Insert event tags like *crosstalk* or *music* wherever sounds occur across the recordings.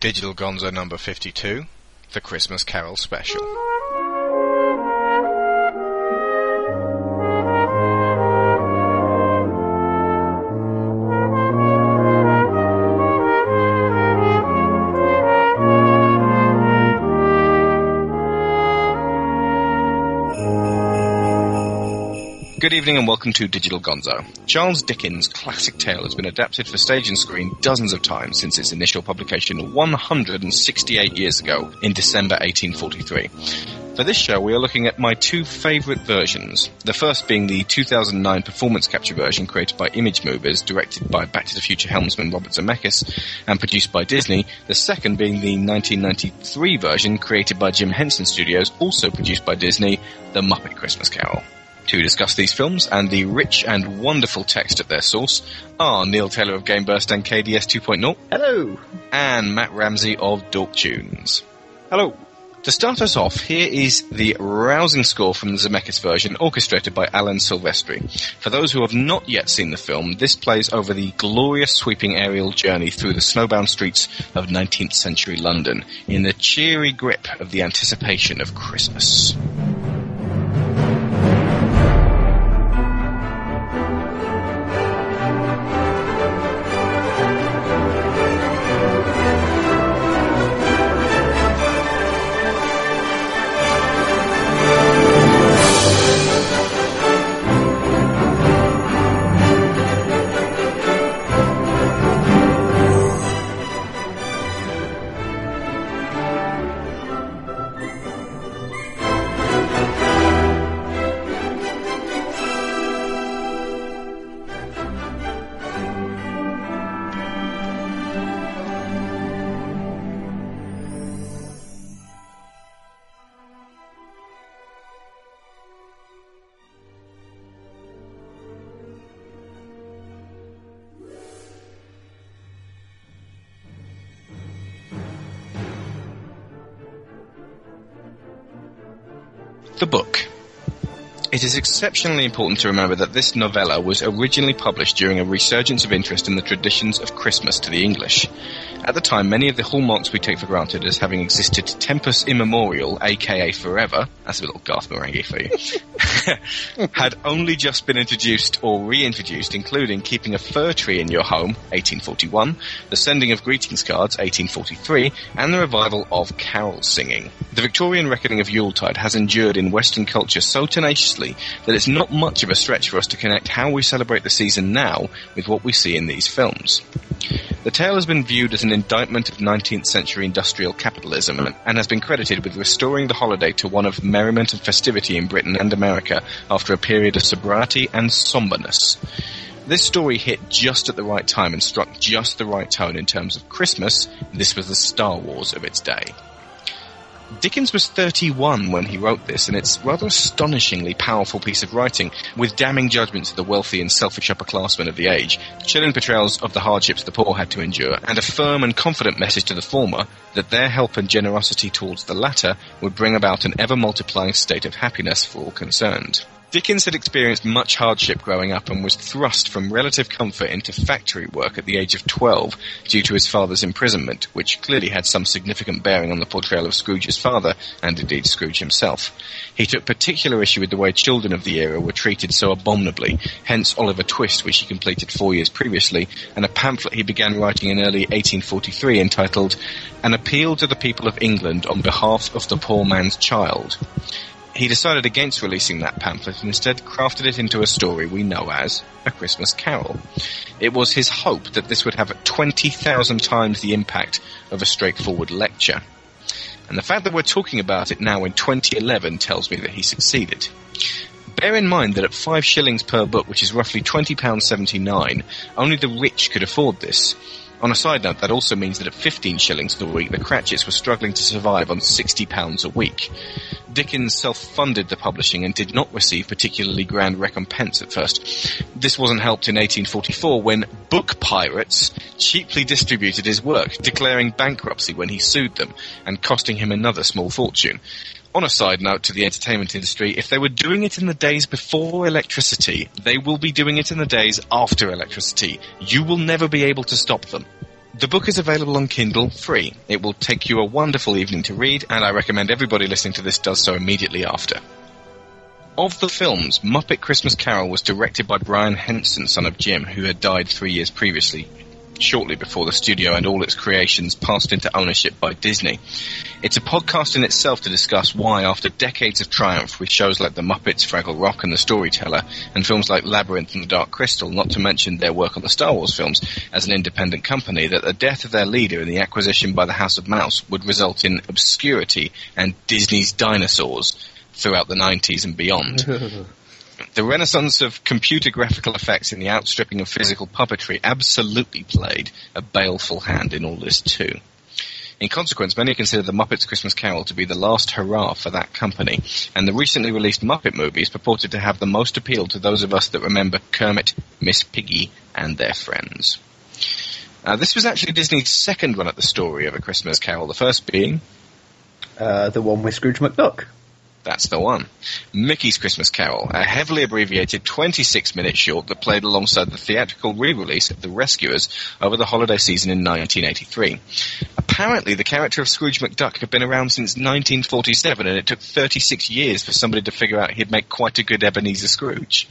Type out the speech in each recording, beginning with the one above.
Digital Gonzo number 52, the Christmas Carol special. Good evening and welcome to Digital Gonzo. Charles Dickens' classic tale has been adapted for stage and screen dozens of times since its initial publication 168 years ago in December 1843. For this show, we are looking at my two favourite versions. The first being the 2009 performance capture version created by Image Movers, directed by Back to the Future helmsman Robert Zemeckis, and produced by Disney. The second being the 1993 version created by Jim Henson Studios, also produced by Disney, The Muppet Christmas Carol. To discuss these films and the rich and wonderful text at their source are Neil Taylor of GameBurst and KDS 2.0. Hello. And Matt Ramsey of Dork Tunes. Hello. To start us off, here is the rousing score from the Zemeckis version, orchestrated by Alan Silvestri. For those who have not yet seen the film, this plays over the glorious sweeping aerial journey through the snowbound streets of 19th century London, in the cheery grip of the anticipation of Christmas. The book. It is exceptionally important to remember that this novella was originally published during a resurgence of interest in the traditions of Christmas to the English. At the time, many of the hallmarks we take for granted as having existed tempus immemorial, aka forever, that's a little Garth Marenghi for you, *laughs* had only just been introduced or reintroduced, including keeping a fir tree in your home, 1841, the sending of greetings cards, 1843, and the revival of carol singing. The Victorian reckoning of Yuletide has endured in Western culture so tenaciously that it's not much of a stretch for us to connect how we celebrate the season now with what we see in these films. The tale has been viewed as an indictment of 19th century industrial capitalism and has been credited with restoring the holiday to one of merriment and festivity in Britain and America after a period of sobriety and somberness. This story hit just at the right time and struck just the right tone in terms of Christmas. This was the Star Wars of its day. Dickens was 31 when he wrote this, and it's rather astonishingly powerful piece of writing, with damning judgments of the wealthy and selfish upperclassmen of the age, chilling portrayals of the hardships the poor had to endure, and a firm and confident message to the former that their help and generosity towards the latter would bring about an ever multiplying state of happiness for all concerned. Dickens had experienced much hardship growing up and was thrust from relative comfort into factory work at the age of 12 due to his father's imprisonment, which clearly had some significant bearing on the portrayal of Scrooge's father, and indeed Scrooge himself. He took particular issue with the way children of the era were treated so abominably, hence Oliver Twist, which he completed four years previously, and a pamphlet he began writing in early 1843 entitled An Appeal to the People of England on Behalf of the Poor Man's Child he decided against releasing that pamphlet and instead crafted it into a story we know as A Christmas Carol. It was his hope that this would have 20,000 times the impact of a straightforward lecture. And the fact that we're talking about it now in 2011 tells me that he succeeded. Bear in mind that at five shillings per book, which is roughly £20.79, only the rich could afford this. On a side note, that also means that at 15 shillings a week, the Cratchits were struggling to survive on £60 a week. Dickens self-funded the publishing and did not receive particularly grand recompense at first. This wasn't helped in 1844 when book pirates cheaply distributed his work, declaring bankruptcy when he sued them and costing him another small fortune. On a side note to the entertainment industry, if they were doing it in the days before electricity, they will be doing it in the days after electricity. You will never be able to stop them. The book is available on Kindle free. It will take you a wonderful evening to read, and I recommend everybody listening to this does so immediately after. Of the films, Muppet Christmas Carol was directed by Brian Henson, son of Jim, who had died three years previously, shortly before the studio and all its creations passed into ownership by Disney. It's a podcast in itself to discuss why, after decades of triumph with shows like The Muppets, Fraggle Rock, and The Storyteller, and films like Labyrinth and The Dark Crystal, not to mention their work on the Star Wars films as an independent company, that the death of their leader and the acquisition by the House of Mouse would result in obscurity and Disney's dinosaurs throughout the 90s and beyond. *laughs* The renaissance of computer graphical effects in the outstripping of physical puppetry absolutely played a baleful hand in all this too. In consequence, many consider The Muppets Christmas Carol to be the last hurrah for that company, and the recently released Muppet movie is purported to have the most appeal to those of us that remember Kermit, Miss Piggy, and their friends. Uh, this was actually Disney's second run at the story of A Christmas Carol, the first being Uh, the one with Scrooge McDuck. That's the one. Mickey's Christmas Carol, a heavily abbreviated 26 minute short that played alongside the theatrical re-release of The Rescuers over the holiday season in 1983. Apparently, the character of Scrooge McDuck had been around since 1947 and it took 36 years for somebody to figure out he'd make quite a good Ebenezer Scrooge.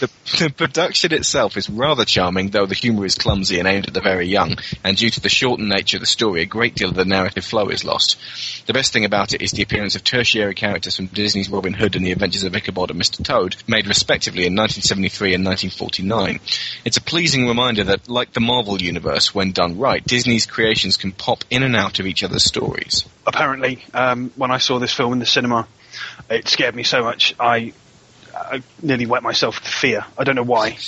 The, the production itself is rather charming, though the humour is clumsy and aimed at the very young, and due to the shortened nature of the story, a great deal of the narrative flow is lost. The best thing about it is the appearance of tertiary characters from Disney's Robin Hood and The Adventures of Ichabod and Mr. Toad, made respectively in 1973 and 1949. It's a pleasing reminder that, like the Marvel Universe, when done right, Disney's creations can pop in and out of each other's stories. Apparently, um, when I saw this film in the cinema, it scared me so much I, I nearly wet myself with fear. I don't know why. *laughs*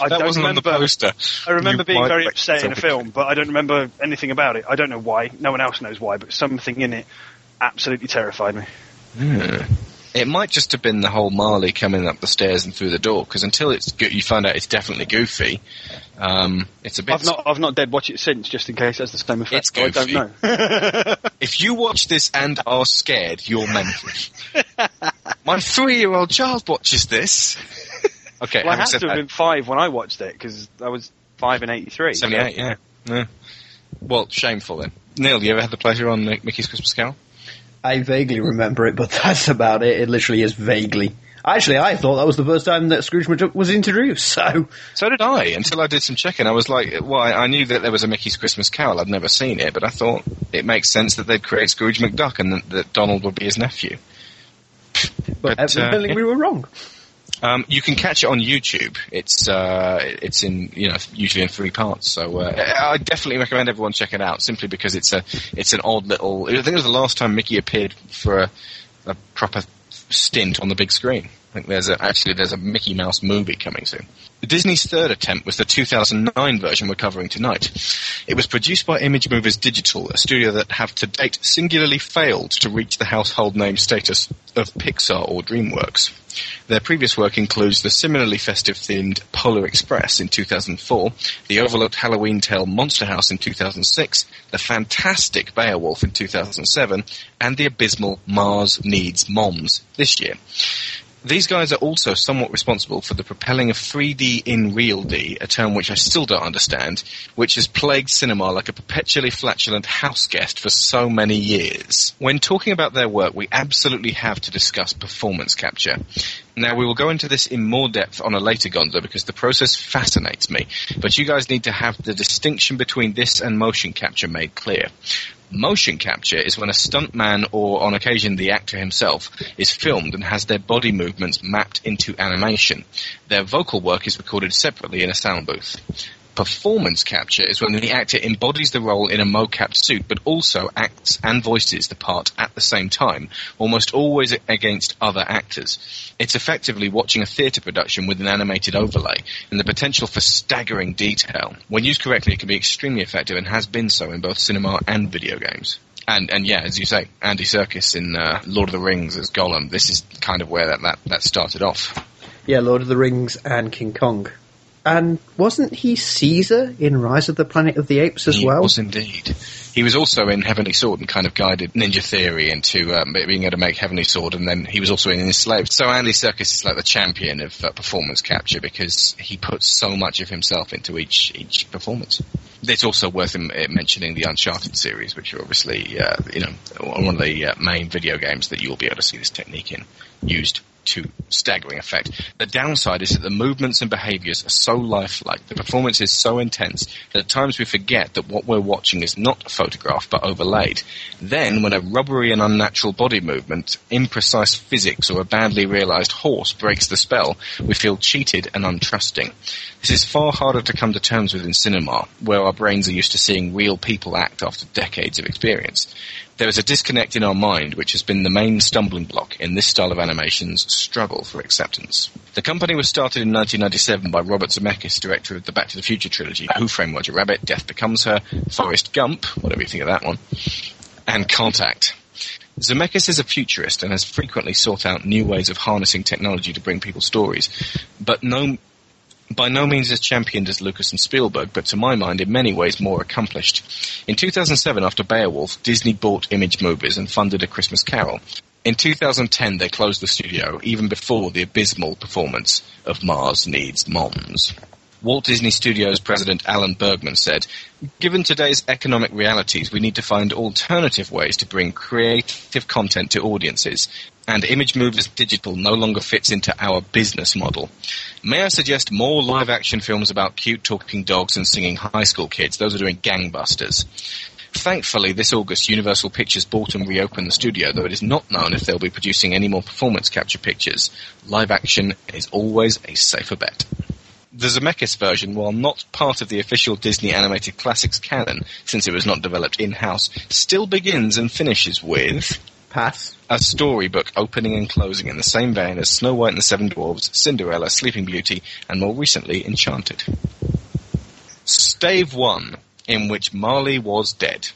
I that don't wasn't on the remember- poster. I remember You being very upset in a film, but I don't remember anything about it. I don't know why. No one else knows why, but something in it absolutely terrified me. Hmm. It might just have been the whole Marley coming up the stairs and through the door, because until it's go- you find out it's definitely goofy, um, it's a bit. I've not, I've not dead watched it since, just in case it has the same effect. It's but I don't know. *laughs* If you watch this and are scared, you're mental. My three-year-old child watches this. *laughs* Okay, well, I had said to have that, been five when I watched it because I was five in '83. 78, yeah. yeah. Well, shameful then. Neil, you ever had the pleasure on Mickey's Christmas Carol? I vaguely remember it, but *laughs* that's about it. It literally is vaguely. Actually, I thought that was the first time that Scrooge McDuck was introduced, *laughs* so So did I, until I did some checking. I was like, well, I knew that there was a Mickey's Christmas Carol. I'd never seen it, but I thought it makes sense that they'd create Scrooge McDuck and that, that Donald would be his nephew. but, But, uh, yeah. we were wrong. Um, you can catch it on YouTube. It's uh, it's in you know usually in three parts. So uh, I definitely recommend everyone check it out. Simply because it's a it's an odd little. I think it was the last time Mickey appeared for a, a proper stint on the big screen. Think there's a, actually there's a Mickey Mouse movie coming soon. Disney's third attempt was the 2009 version we're covering tonight. It was produced by Image Movers Digital, a studio that have to date singularly failed to reach the household name status of Pixar or DreamWorks. Their previous work includes the similarly festive themed Polar Express in 2004, the overlooked Halloween tale Monster House in 2006, the fantastic Beowulf in 2007, and the abysmal Mars Needs Moms this year. These guys are also somewhat responsible for the propelling of 3D in RealD, a term which I still don't understand, which has plagued cinema like a perpetually flatulent house guest for so many years. When talking about their work, we absolutely have to discuss performance capture. Now, we will go into this in more depth on a later Gonzo because the process fascinates me, but you guys need to have the distinction between this and motion capture made clear. Motion capture is when a stuntman or on occasion the actor himself is filmed and has their body movements mapped into animation. Their vocal work is recorded separately in a sound booth. Performance capture is when the actor embodies the role in a mocap suit but also acts and voices the part at the same time, almost always against other actors. It's effectively watching a theatre production with an animated overlay and the potential for staggering detail. When used correctly, it can be extremely effective and has been so in both cinema and video games. And and yeah, as you say, Andy Serkis in uh, Lord of the Rings as Gollum. This is kind of where that that, that started off. Yeah, Lord of the Rings and King Kong. And wasn't he Caesar in Rise of the Planet of the Apes as he well? was indeed. He was also in Heavenly Sword and kind of guided Ninja Theory into um, being able to make Heavenly Sword, and then he was also in Enslaved. So Andy Serkis is like the champion of uh, performance capture because he puts so much of himself into each each performance. It's also worth uh, mentioning the Uncharted series, which are obviously uh, you know one of the uh, main video games that you'll be able to see this technique in used to staggering effect. The downside is that the movements and behaviors are so lifelike, the performance is so intense that at times we forget that what we're watching is not a photograph but overlaid. Then, when a rubbery and unnatural body movement, imprecise physics, or a badly realized horse breaks the spell, we feel cheated and untrusting. This is far harder to come to terms with in cinema, where our brains are used to seeing real people act after decades of experience. There is a disconnect in our mind which has been the main stumbling block in this style of animation's struggle for acceptance. The company was started in 1997 by Robert Zemeckis, director of the Back to the Future trilogy, Who Framed Roger Rabbit, Death Becomes Her, Forrest Gump, whatever you think of that one, and Contact. Zemeckis is a futurist and has frequently sought out new ways of harnessing technology to bring people stories, but no by no means as championed as Lucas and Spielberg, but to my mind in many ways more accomplished. In 2007, after Beowulf, Disney bought Image Movers and funded A Christmas Carol. In 2010, they closed the studio, even before the abysmal performance of Mars Needs Moms. Walt Disney Studios president Alan Bergman said, Given today's economic realities, we need to find alternative ways to bring creative content to audiences, and Image Movers Digital no longer fits into our business model. May I suggest more live action films about cute talking dogs and singing high school kids? Those are doing gangbusters. Thankfully, this August, Universal Pictures bought and reopened the studio, though it is not known if they'll be producing any more performance capture pictures. Live action is always a safer bet. The Zemeckis version, while not part of the official Disney animated classics canon, since it was not developed in-house, still begins and finishes with Pass. a storybook opening and closing in the same vein as Snow White and the Seven Dwarfs, Cinderella, Sleeping Beauty, and more recently Enchanted. Stave 1, in which Marley was dead.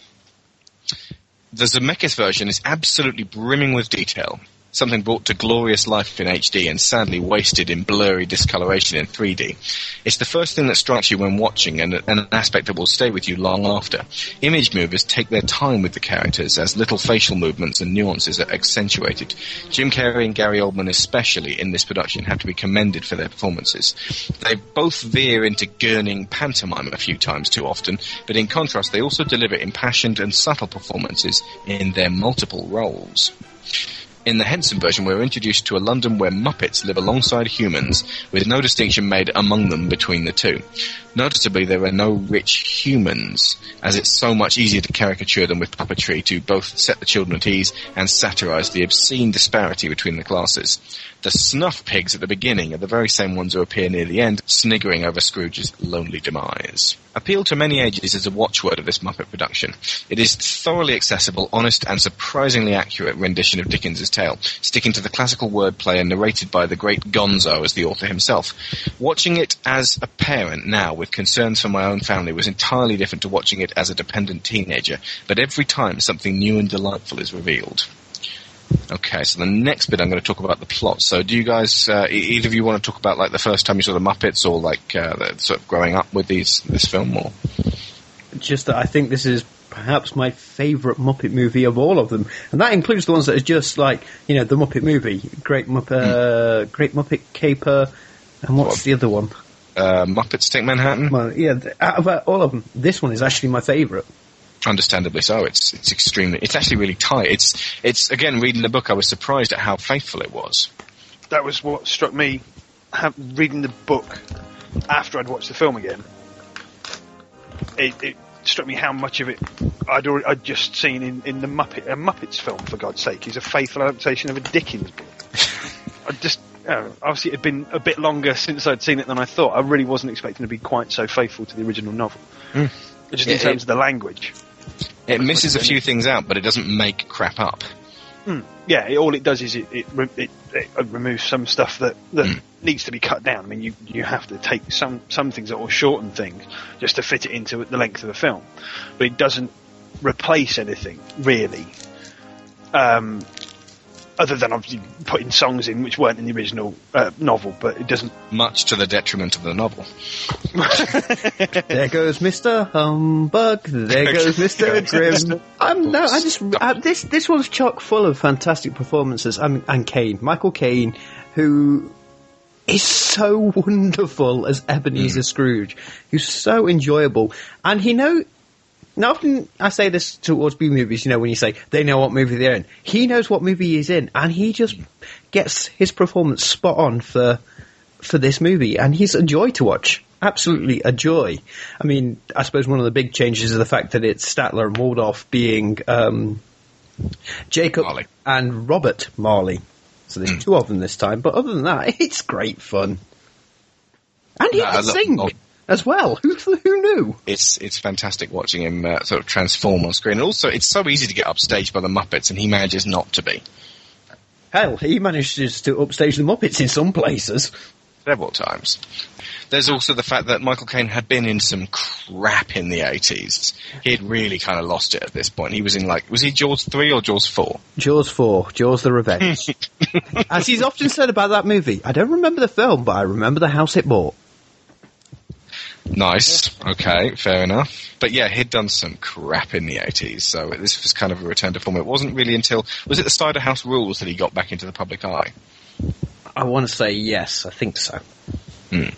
The Zemeckis version is absolutely brimming with detail, something brought to glorious life in HD and sadly wasted in blurry discoloration in 3D. It's the first thing that strikes you when watching and, and an aspect that will stay with you long after. Image movers take their time with the characters as little facial movements and nuances are accentuated. Jim Carrey and Gary Oldman especially in this production have to be commended for their performances. They both veer into gurning pantomime a few times too often, but in contrast they also deliver impassioned and subtle performances in their multiple roles. In the Henson version, we're introduced to a London where Muppets live alongside humans, with no distinction made among them between the two. Noticeably, there are no rich humans, as it's so much easier to caricature them with puppetry to both set the children at ease and satirize the obscene disparity between the classes. The snuff pigs at the beginning are the very same ones who appear near the end, sniggering over Scrooge's lonely demise. Appeal to many ages is a watchword of this Muppet production. It is thoroughly accessible, honest, and surprisingly accurate rendition of Dickens's tale, sticking to the classical wordplay and narrated by the great Gonzo as the author himself. Watching it as a parent now with concerns for my own family was entirely different to watching it as a dependent teenager, but every time something new and delightful is revealed. Okay, so the next bit I'm going to talk about the plot. So, do you guys, uh, either of you, want to talk about like the first time you saw the Muppets, or like uh, the, sort of growing up with these this film, or Just that I think this is perhaps my favourite Muppet movie of all of them, and that includes the ones that are just like you know the Muppet movie, Great Muppet, uh, Great Muppet Caper, and what's What? the other one? Uh, Muppets Take Manhattan? Well, yeah, th- out of uh, all of them, this one is actually my favourite. Understandably so. It's it's extremely. It's actually really tight. It's it's again reading the book. I was surprised at how faithful it was. That was what struck me have, reading the book after I'd watched the film again. It, it struck me how much of it I'd, already, I'd just seen in, in the Muppet a Muppets film. For God's sake, is a faithful adaptation of a Dickens book. *laughs* I just uh, obviously it had been a bit longer since I'd seen it than I thought. I really wasn't expecting to be quite so faithful to the original novel. Mm. Just in terms it- of the language. It misses a few things out, but it doesn't make crap up. yeah, it, all it does is it it, it, it removes some stuff that, that needs to be cut down. I mean, you you have to take some some things that will shorten things just to fit it into the length of the film, but it doesn't replace anything really. Um, other than obviously putting songs in which weren't in the original uh, novel, but it doesn't. Much to the detriment of the novel. *laughs* There goes Mr. Humbug. There goes Mr. Grimm. I'm no, I just uh, this this one's chock full of fantastic performances. I mean, and Caine, Michael Caine, who is so *laughs* wonderful as Ebenezer Scrooge. He's so enjoyable, and he know. Now, often I say this towards B movies, you know, when you say they know what movie they're in, he knows what movie he's in, and he just gets his performance spot on for for this movie, and he's a joy to watch. Absolutely a joy. I mean, I suppose one of the big changes is the fact that it's Statler and Waldorf being um, Jacob Marley. and Robert Marley. So there's two of them this time, but other than that, *laughs* it's great fun. And he No, can sing. As well. *laughs* Who who knew? It's it's fantastic watching him uh, sort of transform on screen. And also, it's so easy to get upstaged by the Muppets, and he manages not to be Hell, he manages to upstage the Muppets in some places. several times. There's also the fact that Michael Caine had been in some crap in the 80s. He had really kind of lost it at this point. He was in like, was he Jaws 3 or Jaws 4? Jaws 4, Jaws the Revenge. *laughs* As he's often said about that movie, I don't remember the film, but I remember the house it bought. Nice. Okay, fair enough. But yeah, he'd done some crap in the 80s, so this was kind of a return to form. It wasn't really until, was it the Cider House Rules that he got back into the public eye? I want to say yes, I think so. Hmm.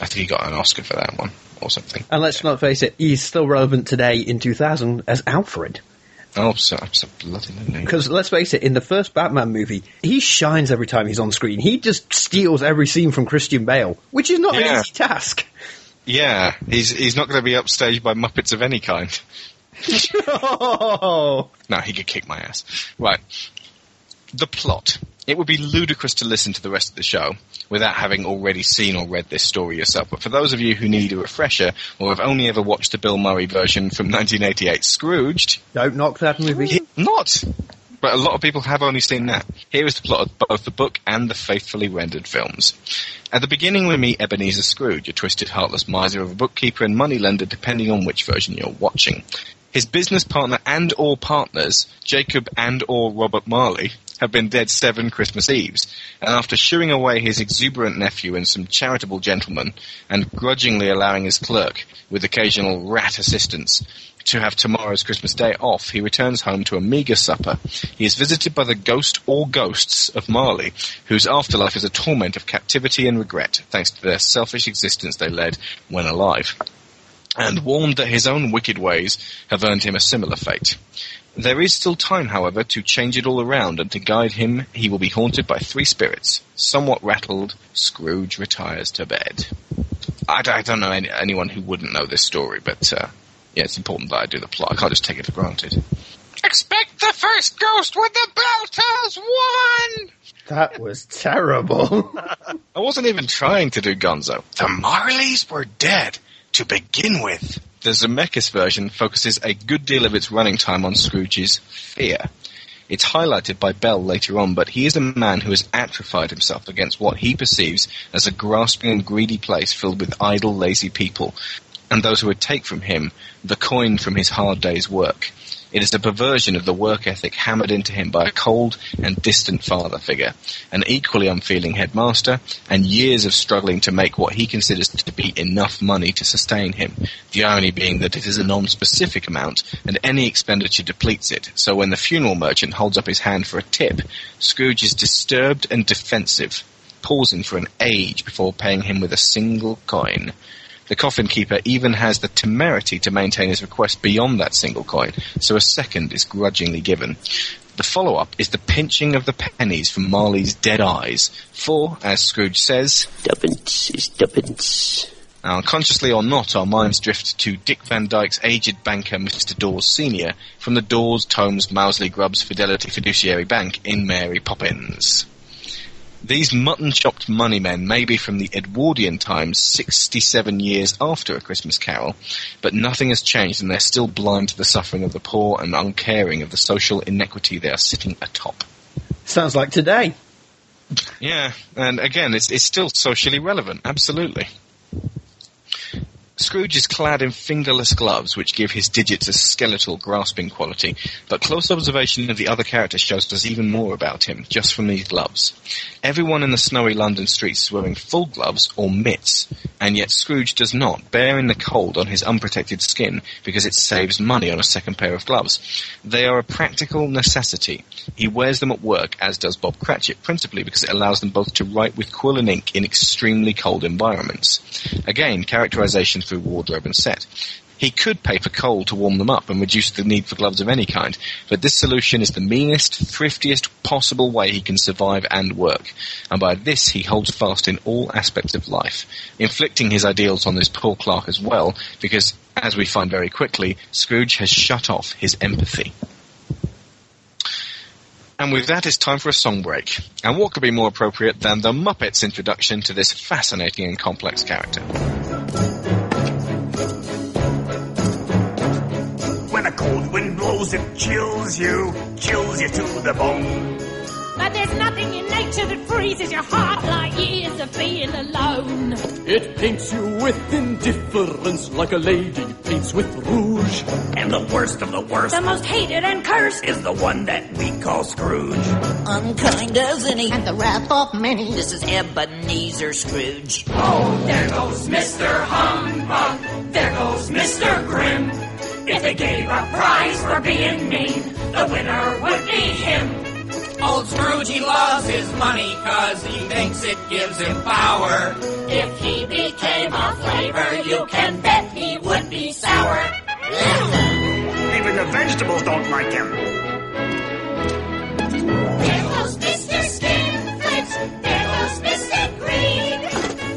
I think he got an Oscar for that one, or something. And let's not face it, he's still relevant today in 2000 as Alfred. Oh, so, so bloody. Because let's face it, in the first Batman movie, he shines every time he's on screen. He just steals every scene from Christian Bale, which is not an easy task. Yeah, he's he's not going to be upstaged by Muppets of any kind. oh, *laughs* No, he could kick my ass. Right. The plot. It would be ludicrous to listen to the rest of the show without having already seen or read this story yourself. But for those of you who need a refresher or have only ever watched the Bill Murray version from 1988, Scrooged, don't knock that movie. not. But a lot of people have only seen that. Here is the plot of both the book and the faithfully rendered films. At the beginning, we meet Ebenezer Scrooge, a twisted, heartless miser of a bookkeeper and moneylender, depending on which version you're watching. His business partner and or partners, Jacob and or Robert Marley, have been dead seven Christmas Eves, and after shooing away his exuberant nephew and some charitable gentlemen, and grudgingly allowing his clerk, with occasional rat assistance, to have tomorrow's Christmas Day off, he returns home to a meagre supper. He is visited by the ghost or ghosts of Marley, whose afterlife is a torment of captivity and regret, thanks to their selfish existence they led when alive and warned that his own wicked ways have earned him a similar fate. There is still time, however, to change it all around, and to guide him, he will be haunted by three spirits. Somewhat rattled, Scrooge retires to bed. I don't know any, anyone who wouldn't know this story, but uh, yeah, it's important that I do the plot. I can't just take it for granted. Expect the first ghost when the bell tells one! That was terrible. *laughs* I wasn't even trying to do Gonzo. The Marleys were dead to begin with. The Zemeckis version focuses a good deal of its running time on Scrooge's fear. It's highlighted by Bell later on, but he is a man who has atrophied himself against what he perceives as a grasping and greedy place filled with idle, lazy people, and those who would take from him the coin from his hard day's work. It is a perversion of the work ethic hammered into him by a cold and distant father figure, an equally unfeeling headmaster, and years of struggling to make what he considers to be enough money to sustain him. The irony being that it is a non-specific amount, and any expenditure depletes it. So when the funeral merchant holds up his hand for a tip, Scrooge is disturbed and defensive, pausing for an age before paying him with a single coin. The coffin keeper even has the temerity to maintain his request beyond that single coin, so a second is grudgingly given. The follow-up is the pinching of the pennies from Marley's dead eyes, for, as Scrooge says, Tuppence is tuppence. now, unconsciously or not, our minds drift to Dick Van Dyke's aged banker, Mr. Dawes Sr., from the Dawes, Tomes, Mousley, Grubbs Fidelity Fiduciary Bank in Mary Poppins. These mutton-chopped money men may be from the Edwardian times, 67 years after A Christmas Carol, but nothing has changed and they're still blind to the suffering of the poor and uncaring of the social inequity they are sitting atop. Sounds like today. Yeah, and again, it's, it's still socially relevant, absolutely. Scrooge is clad in fingerless gloves, which give his digits a skeletal, grasping quality, but close observation of the other characters shows us even more about him, just from these gloves. Everyone in the snowy London streets is wearing full gloves or mitts, and yet Scrooge does not, bearing the cold on his unprotected skin because it saves money on a second pair of gloves. They are a practical necessity. He wears them at work, as does Bob Cratchit, principally because it allows them both to write with quill and ink in extremely cold environments. Again, characterization through wardrobe and set. He could pay for coal to warm them up and reduce the need for gloves of any kind, but this solution is the meanest, thriftiest possible way he can survive and work. And by this he holds fast in all aspects of life, inflicting his ideals on this poor clerk as well, because, as we find very quickly, Scrooge has shut off his empathy. And with that, it's time for a song break. And what could be more appropriate than the Muppets' introduction to this fascinating and complex character? Cold wind blows, it chills you, chills you to the bone. But there's nothing in nature that freezes your heart like years of being alone. It paints you with indifference like a lady paints with rouge. And the worst of the worst The most hated and cursed. is the one that we call Scrooge. Unkind as any. and the wrath of many. This is Ebenezer Scrooge. Oh, there goes Mr. Humbug. There goes Mr. Grim. If they gave a prize for being mean, the winner would be him. Old Scrooge, he loves his money cause he thinks it gives him power. If he became a flavor, you can bet he would be sour. Even the vegetables don't like him. There goes Mr. Skinflint. There goes Mr. Green.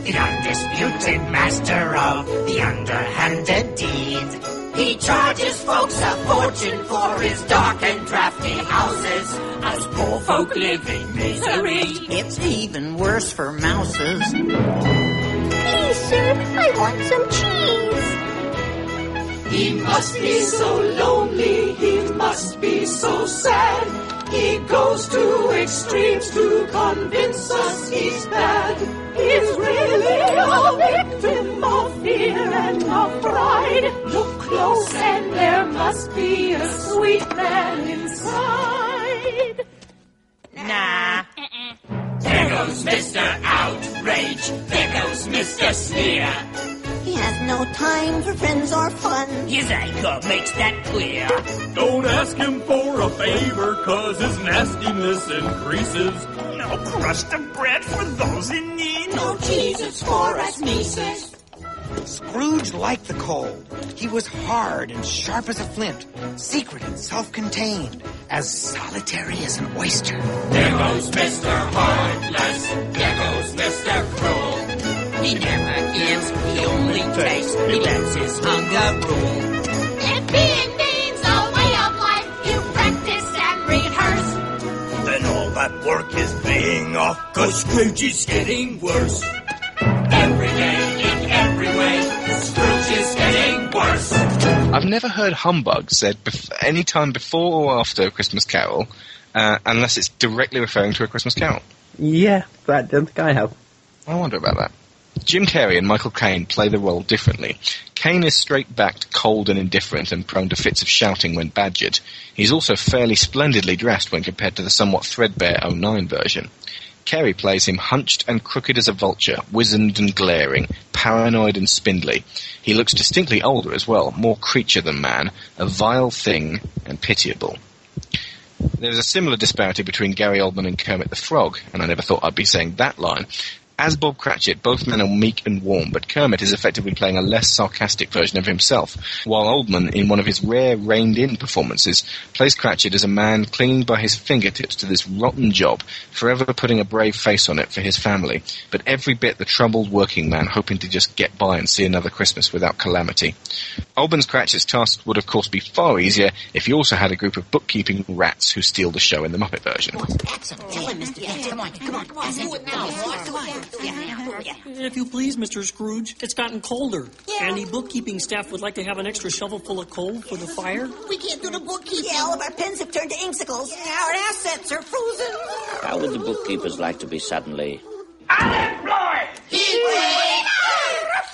The undisputed master of the underhanded deed. He charges folks a fortune for his dark and drafty houses. Us poor folk live in misery. It's even worse for mouses. Please, sir, I want some cheese. He must be so lonely, he must be so sad. He goes to extremes to convince us he's bad. He's really a victim of fear and of pride. Look close and there must be a sweet man inside. Nah. There goes Mr. Outrage. There goes Mr. Sneer. He has no time for friends or fun. His anger makes that clear. Don't ask him for a favor, cause his nastiness increases. No crust of bread for those in need. No Jesus for us nieces. Scrooge liked the cold. He was hard and sharp as a flint, secret and self-contained, as solitary as an oyster. There goes Mr. Heartless. There goes Mr. Cruel. He never gives, he only takes. He lets his hunger rule. If Then work is being off, cause Scrooge is getting worse. Every day, in every way, Scrooge is getting worse. I've never heard humbug said bef- any time before or after A Christmas Carol, uh, unless it's directly referring to A Christmas Carol. Yeah, that I don't think I have. I wonder about that. Jim Carrey and Michael Caine play the role differently. Caine is straight-backed, cold and indifferent and prone to fits of shouting when badgered. He's also fairly splendidly dressed when compared to the somewhat threadbare 09 version. Carrey plays him hunched and crooked as a vulture, wizened and glaring, paranoid and spindly. He looks distinctly older as well, more creature than man, a vile thing and pitiable. There's a similar disparity between Gary Oldman and Kermit the Frog, and I never thought I'd be saying that line. As Bob Cratchit, both men are meek and warm, but Kermit is effectively playing a less sarcastic version of himself, while Oldman, in one of his rare reined-in performances, plays Cratchit as a man clinging by his fingertips to this rotten job, forever putting a brave face on it for his family, but every bit the troubled working man hoping to just get by and see another Christmas without calamity. Oldman's Cratchit's task would of course be far easier if he also had a group of bookkeeping rats who steal the show in the Muppet version. Come on, come on, come on, do it now. Come on. Yeah, yeah. Uh-huh. If you please, Mr. Scrooge, it's gotten colder. And the bookkeeping staff would like to have an extra shovel full of coal for the fire. We can't do the bookkeeping. Yeah, all of our pens have turned to inksicles. Our assets are frozen. How would the bookkeepers like to be suddenly Unemployed!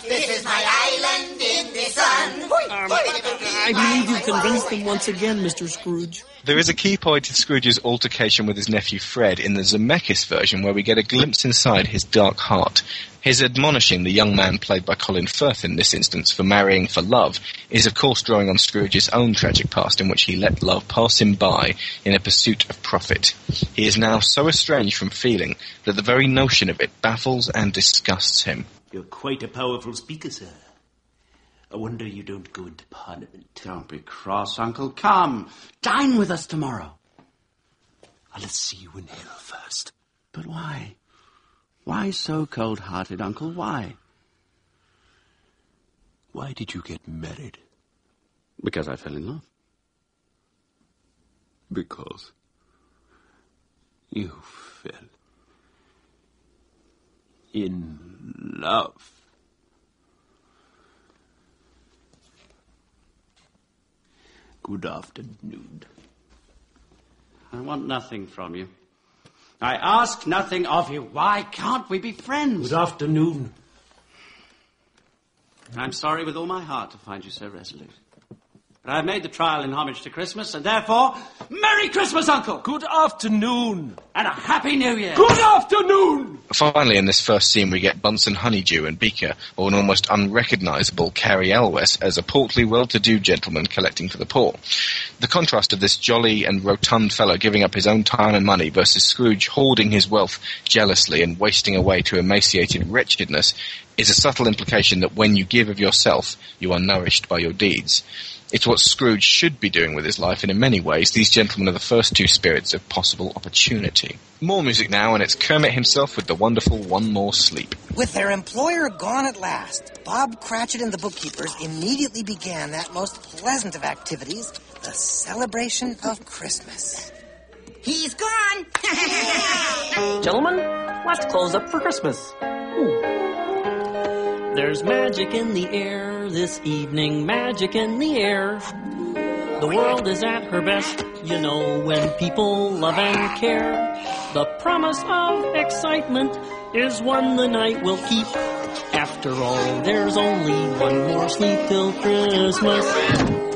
This is my island in the sun. Um, I believe you've convinced them once again, Mr. Scrooge. There is a key point in Scrooge's altercation with his nephew Fred in the Zemeckis version where we get a glimpse inside his dark heart. His admonishing the young man played by Colin Firth in this instance for marrying for love is of course drawing on Scrooge's own tragic past in which he let love pass him by in a pursuit of profit. He is now so estranged from feeling that the very notion of it baffles and disgusts him. You're quite a powerful speaker, sir. I wonder you don't go into Parliament. Don't be cross, Uncle. Come, dine with us tomorrow. I'll see you in hell first. But why? Why so cold-hearted, Uncle? Why? Why did you get married? Because I fell in love. Because you fell in love. Good afternoon. I want nothing from you. I ask nothing of you. Why can't we be friends? Good afternoon. I'm sorry with all my heart to find you so resolute. But I've made the trial in homage to Christmas, and therefore, Merry Christmas, Uncle! Good afternoon! And a Happy New Year! Good afternoon! Finally, in this first scene, we get Bunsen Honeydew and Beaker, or an almost unrecognizable Cary Elwes as a portly, well-to-do gentleman collecting for the poor. The contrast of this jolly and rotund fellow giving up his own time and money versus Scrooge hoarding his wealth jealously and wasting away to emaciated wretchedness is a subtle implication that when you give of yourself, you are nourished by your deeds. It's what Scrooge should be doing with his life, and in many ways, these gentlemen are the first two spirits of possible opportunity. More music now, and it's Kermit himself with the wonderful One More Sleep. With their employer gone at last, Bob Cratchit and the bookkeepers immediately began that most pleasant of activities, the celebration of Christmas. He's gone! *laughs* Gentlemen, let's close up for Christmas. There's magic in the air this evening, magic in the air. The world is at her best, you know, when people love and care. The promise of excitement is one the night will keep. After all, there's only one more sleep till Christmas.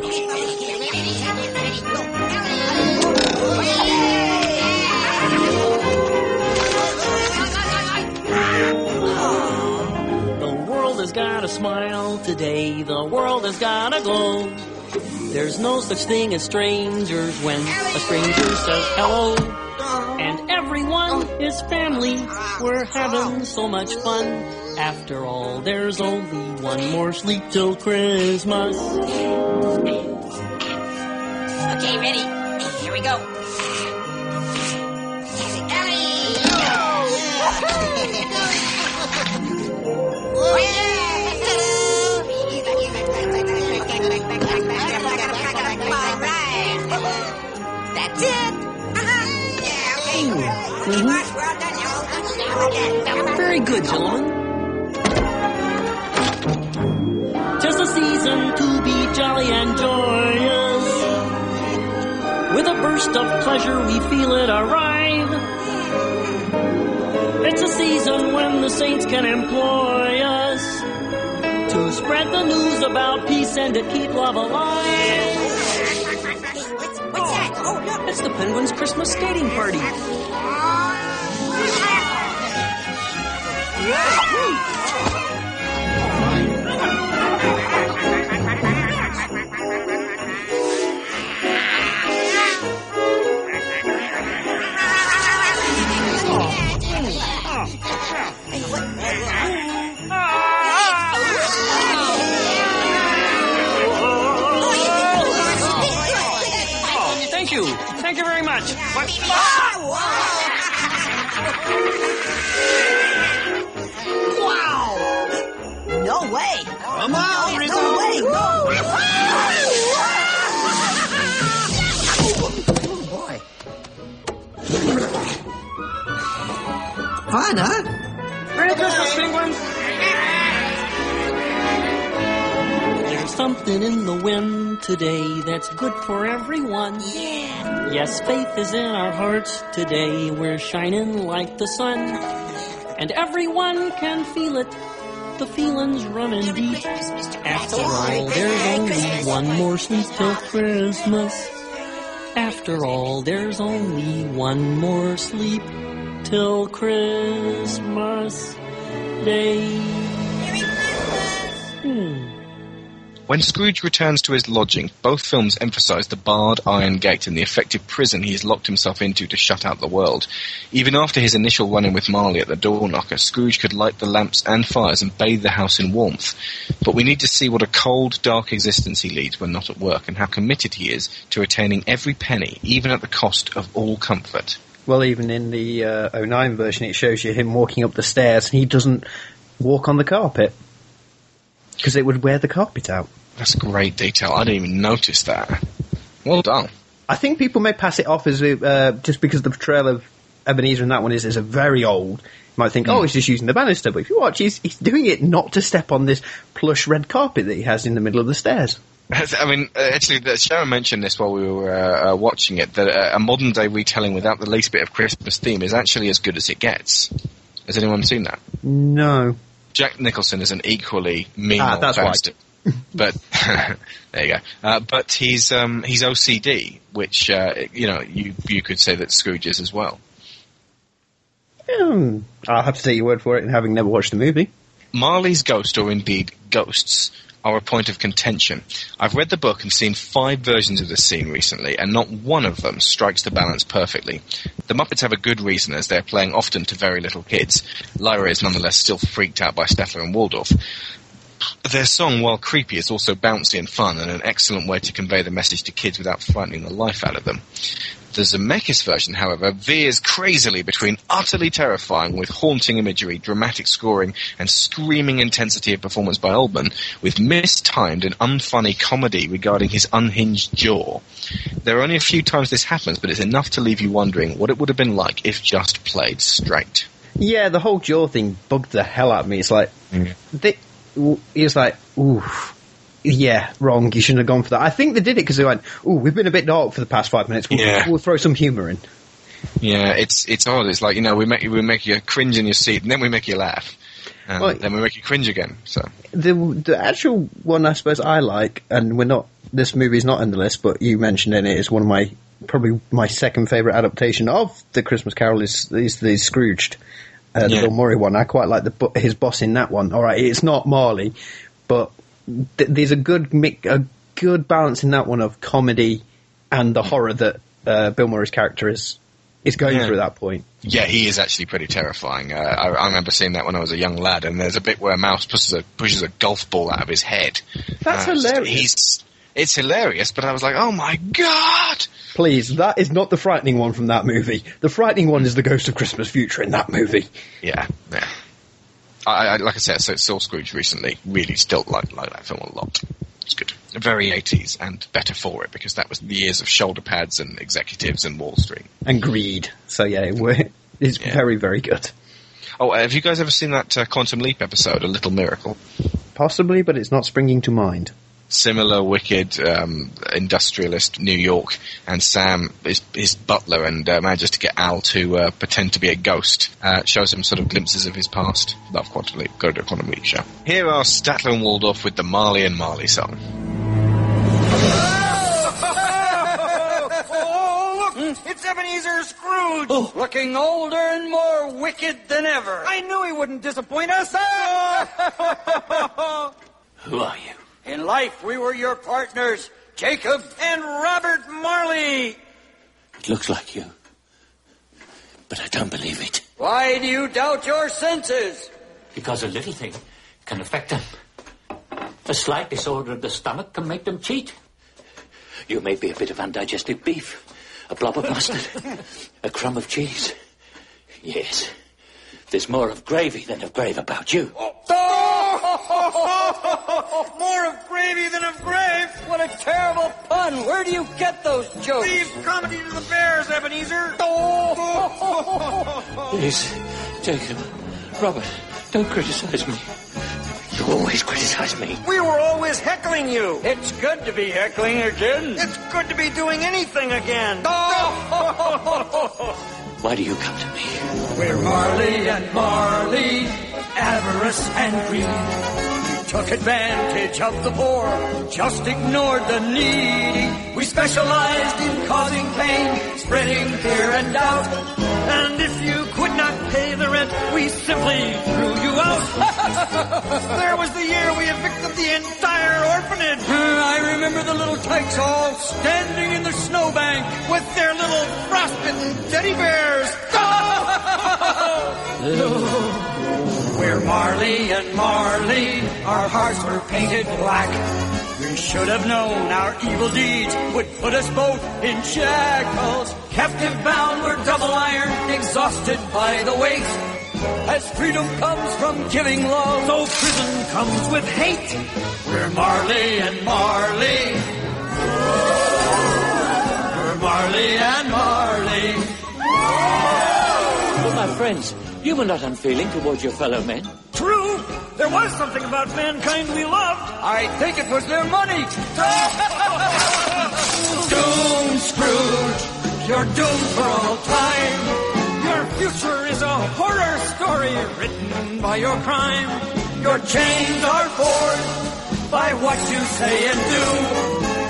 Has got a smile today. The world has got a glow. There's no such thing as strangers when a stranger says hello. And everyone is family. We're having so much fun. After all, there's only one more sleep till Christmas. Okay, ready? Here we go. That's it. Uh-huh. Very good, gentlemen. Just a season to be jolly and joyous. With a burst of pleasure, we feel it arrive. It's a season when the saints can employ us to spread the news about peace and to keep love alive. What's that? Oh, look. It's the Penguins' Christmas skating party. Fun, huh? Merry Christmas, penguins! There's something in the wind today that's good for everyone. Yeah! Yes, faith is in our hearts today. We're shining like the sun. And everyone can feel it the feeling's running deep. After all, there's only one more sleep till Christmas. After all, there's only one more sleep till Christmas Day. Hmm. When Scrooge returns to his lodging, both films emphasise the barred iron gate and the effective prison he has locked himself into to shut out the world. Even after his initial run-in with Marley at the door knocker, Scrooge could light the lamps and fires and bathe the house in warmth. But we need to see what a cold, dark existence he leads when not at work, and how committed he is to retaining every penny, even at the cost of all comfort. Well, even in the uh, 09 version, it shows you him walking up the stairs and he doesn't walk on the carpet because it would wear the carpet out. That's great detail. I didn't even notice that. Well done. I think people may pass it off as uh, just because the portrayal of Ebenezer in that one is, is a very old. You might think, oh, he's just using the banister, but if you watch, he's, he's doing it not to step on this plush red carpet that he has in the middle of the stairs. I mean, uh, actually, Sharon mentioned this while we were uh, uh, watching it, that uh, a modern day retelling without the least bit of Christmas theme is actually as good as it gets. Has anyone seen that? No. Jack Nicholson is an equally mean Ah, old that's right. but *laughs* there you go. Uh, but he's um, he's OCD, which uh, you know you you could say that Scrooge is as well. Hmm. I'll have to take your word for it, and having never watched the movie. Marley's ghost, or indeed ghosts, are a point of contention. I've read the book and seen five versions of this scene recently, and not one of them strikes the balance perfectly. The Muppets have a good reason, as they're playing often to very little kids. Lyra is nonetheless still freaked out by Statler and Waldorf. Their song, while creepy, is also bouncy and fun, and an excellent way to convey the message to kids without frightening the life out of them. The Zemeckis version, however, veers crazily between utterly terrifying with haunting imagery, dramatic scoring, and screaming intensity of performance by Oldman, with mistimed and unfunny comedy regarding his unhinged jaw. There are only a few times this happens, but it's enough to leave you wondering what it would have been like if just played straight. Yeah, the whole jaw thing bugged the hell out of me. It's like, mm. they, w- was like, ooh, yeah, wrong. You shouldn't have gone for that. I think they did it because they went, "Oh, we've been a bit dark for the past five minutes. We'll, Yeah. we'll throw some humour in. Yeah, it's it's odd. It's like you know we make we make you cringe in your seat, and then we make you laugh, and Well- then we make you cringe again. So The the actual one I suppose I like, and we're not. This movie's not in the list, but you mentioned in it is one of my probably my second favourite adaptation of the Christmas Carol is is the Scrooged, uh, the Yeah. Bill Murray one. I quite like the his boss in that one. All right, it's not Marley, but th- there's a good mic- a good balance in that one of comedy and the horror that uh, Bill Murray's character is is going Yeah. through at that point. yeah, he is actually pretty terrifying. Uh, I, I remember seeing that when I was a young lad, and there's a bit where a mouse pushes a pushes a golf ball out of his head. That's Uh, hilarious. He's it's hilarious, but I was like, oh my god! Please, that is not the frightening one from that movie. The frightening one is the Ghost of Christmas Future in that movie. Yeah, yeah. I, I like I said, so saw Scrooged recently. Really, still like like that film a lot. It's good. Very 80s and better for it because that was the years of shoulder pads and executives and Wall Street. and greed. So yeah, it wa- it's very very good. Oh, have you guys ever seen that uh, Quantum Leap episode, A Little Miracle? Possibly, but it's not springing to mind. Similar wicked um, industrialist New York, and Sam is his butler and uh, manages to get Al to uh, pretend to be a ghost. Uh, shows him sort of glimpses of his past. Love Quantum Leap. Go to a Quantum Leap show. Here are Statler and Waldorf with the Marley and Marley song. Oh, *laughs* look! It's Ebenezer Scrooge! Looking older and more wicked than ever. I knew he wouldn't disappoint us. *laughs* *laughs* Who are you? In life, we were your partners, Jacob and Robert Marley. It looks like you. But I don't believe it. Why do you doubt your senses? Because a little thing can affect them. A slight disorder of the stomach can make them cheat. You may be a bit of undigested beef, a blob of mustard, *laughs* a crumb of cheese. Yes. There's more of gravy than of grave about you. Oh, *laughs* More of gravy than of grave. What a terrible pun. Where do you get those jokes? Leave comedy to the bears, Ebenezer. *laughs* Please, Jacob, Robert, don't criticize me. You always criticize me. We were always heckling you. It's good to be heckling again. It's good to be doing anything again. *laughs* Why do you come to me? We're Marley and Marley, avarice and greed. We took advantage of the poor, just ignored the needy. We specialized in causing pain, spreading fear and doubt. And if you rent, we simply threw you out. *laughs* there was the year we evicted the entire orphanage. Uh, I remember the little tykes all standing in the snowbank with their little frostbitten teddy bears. *laughs* We're Marley and Marley, our hearts were painted black. We should have known our evil deeds would put us both in shackles. Captive bound, we're double iron, exhausted by the weight. As freedom comes from giving love, oh, so prison comes with hate. We're Marley and Marley. We're Marley and Marley. But my friends, you were not unfeeling towards your fellow men. True, there was something about mankind we loved. I think it was their money. *laughs* Doom, Scrooge, you're doomed for all time. Your future is a horror story written by your crime. Your chains are forged by what you say and do.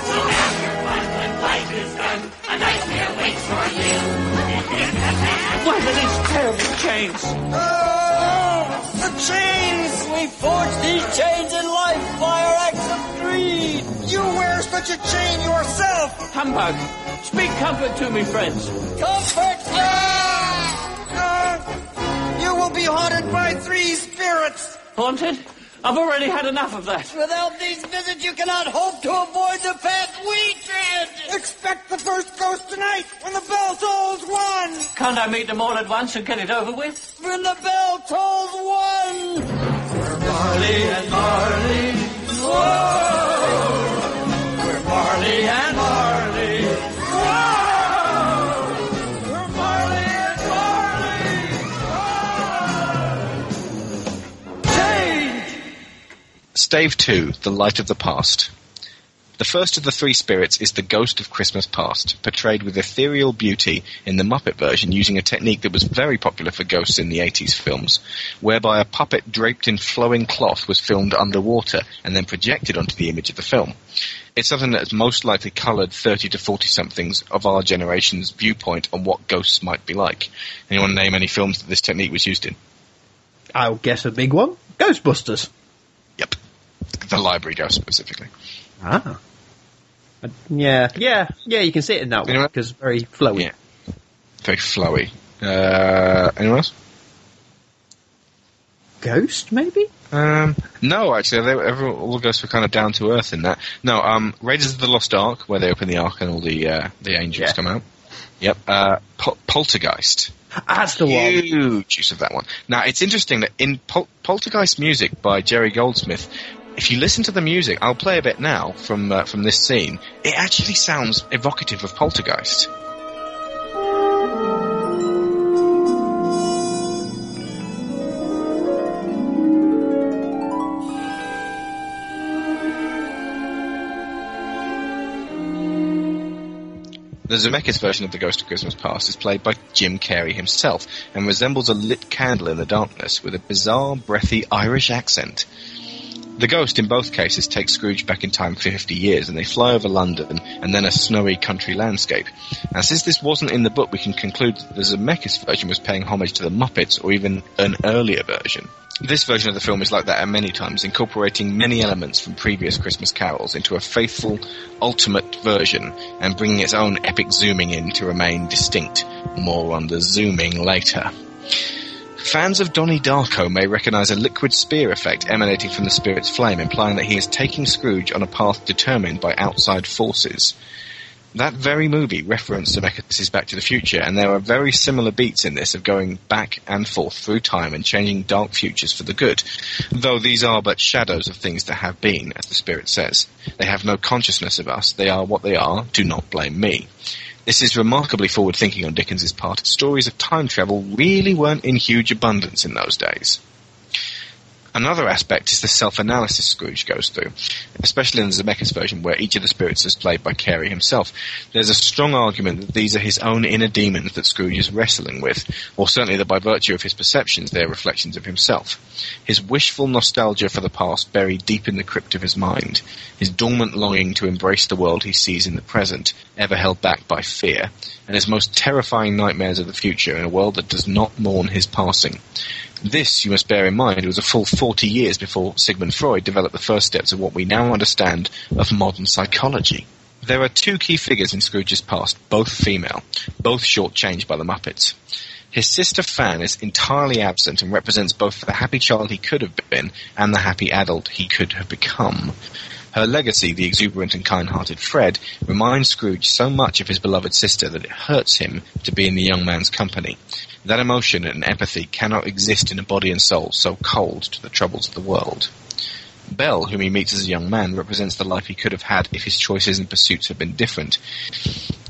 So have your fun when life is. A nightmare waits for you. What are these terrible chains? Oh, the chains! We forged these chains in life by our acts of greed. You wear such a chain yourself. Humbug. Speak comfort to me, friends. Comfort! Uh, you will be haunted by three spirits. Haunted? I've already had enough of that. Without these visits, you cannot hope to avoid the path we tread. Expect the first ghost tonight when the bell tolls one. Can't I meet them all at once and get it over with? When the bell tolls one. We're Marley and Marley. Whoa! We're Marley and Marley. Stave 2 The Light of the Past. The first of the three spirits is the ghost of Christmas past, portrayed with ethereal beauty in the Muppet version using a technique that was very popular for ghosts in the 80s films, whereby a puppet draped in flowing cloth was filmed underwater and then projected onto the image of the film. It's something that has most likely coloured 30 to 40 somethings of our generation's viewpoint on what ghosts might be like. Anyone name any films that this technique was used in? I'll guess a big one. Ghostbusters. The library ghost specifically. Ah. Yeah, yeah, yeah. You can see it in that one Anyone? because very flowy. Yeah. Very flowy. Uh, anyone else? Ghost, maybe. Um, no, actually, they, everyone, all the ghosts were kind of down to earth in that. No, um, Raiders of the Lost Ark, where they open the Ark and all the uh, the angels Yeah. come out. Yep. Uh, Pol- Poltergeist. That's the one. Huge use of that one. Now, it's interesting that in Pol- Poltergeist music by Jerry Goldsmith, if you listen to the music, I'll play a bit now from uh, from this scene. It actually sounds evocative of Poltergeist. The Zemeckis version of The Ghost of Christmas Past is played by Jim Carrey himself and resembles a lit candle in the darkness with a bizarre, breathy Irish accent. The ghost in both cases takes Scrooge back in time 50 years and they fly over London and then a snowy country landscape. And since this wasn't in the book, we can conclude that the Zemeckis version was paying homage to the Muppets or even an earlier version. This version of the film is like that at many times, incorporating many elements from previous Christmas carols into a faithful, ultimate version and bringing its own epic zooming in to remain distinct. More on the zooming later. Fans of Donnie Darko may recognize a liquid spear effect emanating from the spirit's flame, implying that he is taking Scrooge on a path determined by outside forces. That very movie referenced Zemeckis' Back to the Future, and there are very similar beats in this of going back and forth through time and changing dark futures for the good. Though these are but shadows of things that have been, as the spirit says. They have no consciousness of us. They are what they are. Do not blame me. This is remarkably forward thinking on Dickens's part. Stories of time travel really weren't in huge abundance in those days. Another aspect is the self-analysis Scrooge goes through, especially in the Zemeckis version where each of the spirits is played by Carrey himself. There's a strong argument that these are his own inner demons that Scrooge is wrestling with, or certainly that by virtue of his perceptions they're reflections of himself. His wishful nostalgia for the past buried deep in the crypt of his mind, his dormant longing to embrace the world he sees in the present, ever held back by fear, and his most terrifying nightmares of the future in a world that does not mourn his passing. This, you must bear in mind, It was a full 40 years before Sigmund Freud developed the first steps of what we now understand of modern psychology. There are two key figures in Scrooge's past, both female, both shortchanged by the Muppets. His sister Fan is entirely absent and represents both the happy child he could have been and the happy adult he could have become. Her legacy, the exuberant and kind-hearted Fred, reminds Scrooge so much of his beloved sister that it hurts him to be in the young man's company. That emotion and empathy cannot exist in a body and soul so cold to the troubles of the world. Belle, whom he meets as a young man, represents the life he could have had if his choices and pursuits had been different.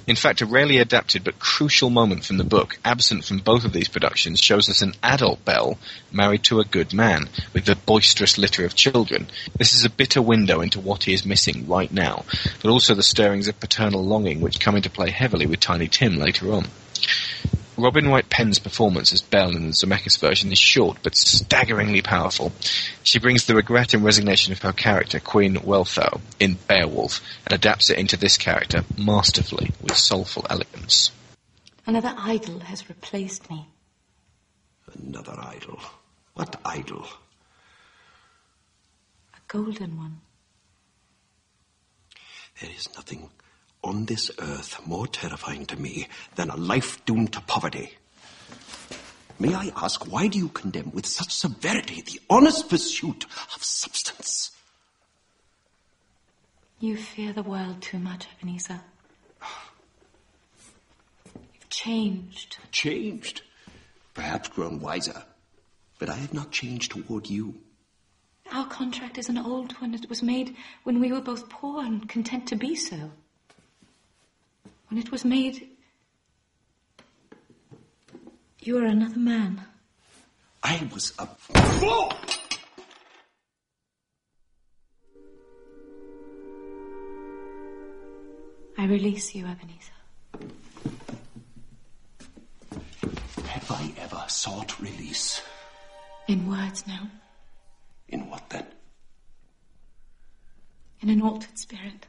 In fact, a rarely adapted but crucial moment from the book, absent from both of these productions, shows us an adult Belle married to a good man, with a boisterous litter of children. This is a bitter window into what he is missing right now, but also the stirrings of paternal longing which come into play heavily with Tiny Tim later on. Robin Wright Penn's performance as Belle in the Zemeckis version is short but staggeringly powerful. She brings the regret and resignation of her character, Queen Wealhtheow, in Beowulf, and adapts it into this character masterfully with soulful elegance. Another idol has replaced me. Another idol. What idol? A golden one. There is nothing on this earth more terrifying to me than a life doomed to poverty. May I ask, why do you condemn with such severity the honest pursuit of substance? You fear the world too much, Ebenezer. You've changed. Changed? Perhaps grown wiser. But I have not changed toward you. Our contract is an old one. It was made when we were both poor and content to be so. When it was made, you were another man. I was a fool! I release you, Ebenezer. Have I ever sought release? In words no. In what then? In an altered spirit.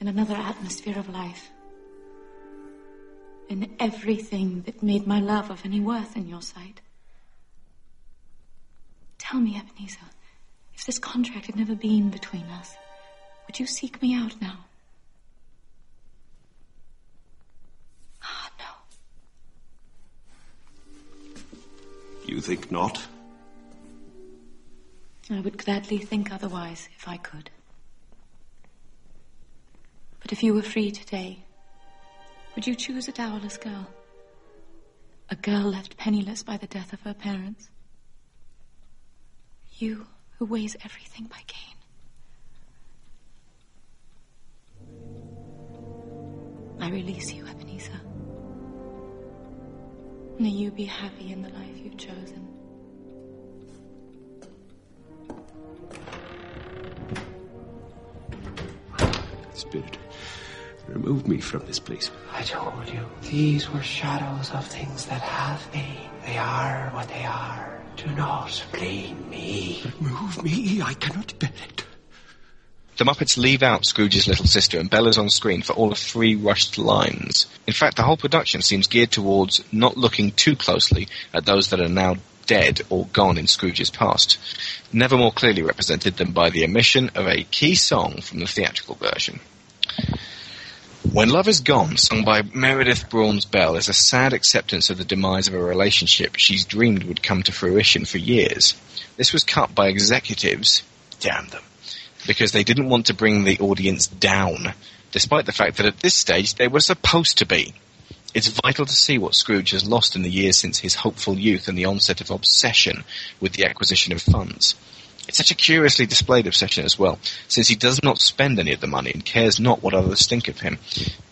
In another atmosphere of life. In everything that made my love of any worth in your sight. Tell me, Ebenezer, if this contract had never been between us, would you seek me out now? Ah, no. You think not? I would gladly think otherwise if I could. But if you were free today, would you choose a dowerless girl? A girl left penniless by the death of her parents? You who weighs everything by gain. I release you, Ebenezer. May you be happy in the life you've chosen. Spirit, remove me from this place. I told you, these were shadows of things that have been. They are what they are. Do not blame me. Remove me, I cannot bear it. The Muppets leave out Scrooge's little sister and Bella's on screen for all of three rushed lines. In fact, the whole production seems geared towards not looking too closely at those that are now dead or gone in Scrooge's past, never more clearly represented than by the omission of a key song from the theatrical version. When Love Is Gone, sung by Meredith Braun's Belle, is a sad acceptance of the demise of a relationship she's dreamed would come to fruition for years. This was cut by executives, damn them, because they didn't want to bring the audience down, despite the fact that at this stage they were supposed to be. It's vital to see what Scrooge has lost in the years since his hopeful youth and the onset of obsession with the acquisition of funds. It's such a curiously displayed obsession as well, since he does not spend any of the money and cares not what others think of him.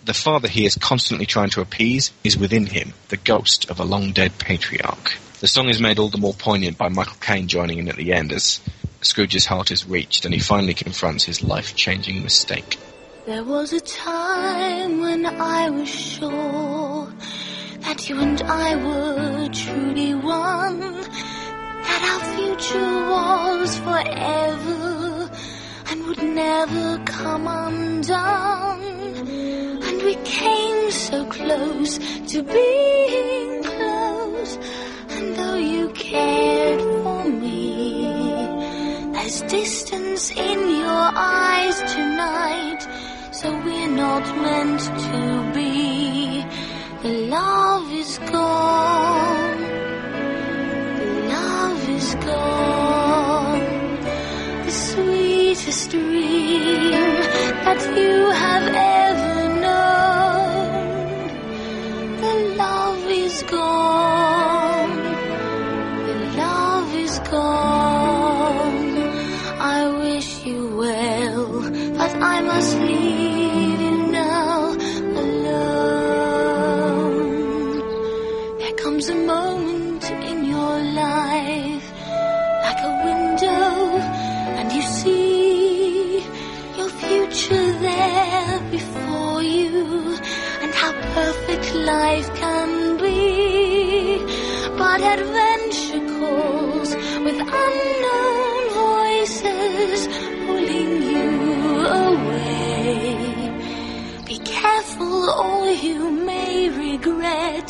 The father he is constantly trying to appease is within him, the ghost of a long dead patriarch. The song is made all the more poignant by Michael Caine joining in at the end as Scrooge's heart is reached and he finally confronts his life-changing mistake. There was a time when I was sure that you and I were truly one, that our future was forever and would never come undone. And we came so close to being close, and though you cared for me, there's distance in your eyes tonight, so we're not meant to be. The love is gone. Dream that you have ever perfect life can be. But adventure calls with unknown voices pulling you away. Be careful or you may regret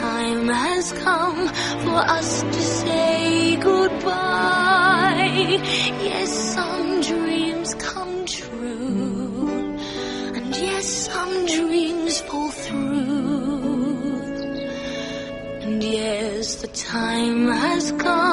time has come for us to say goodbye. Yes, some dreams come true. And yes, some dreams fall through. And yes, the time has come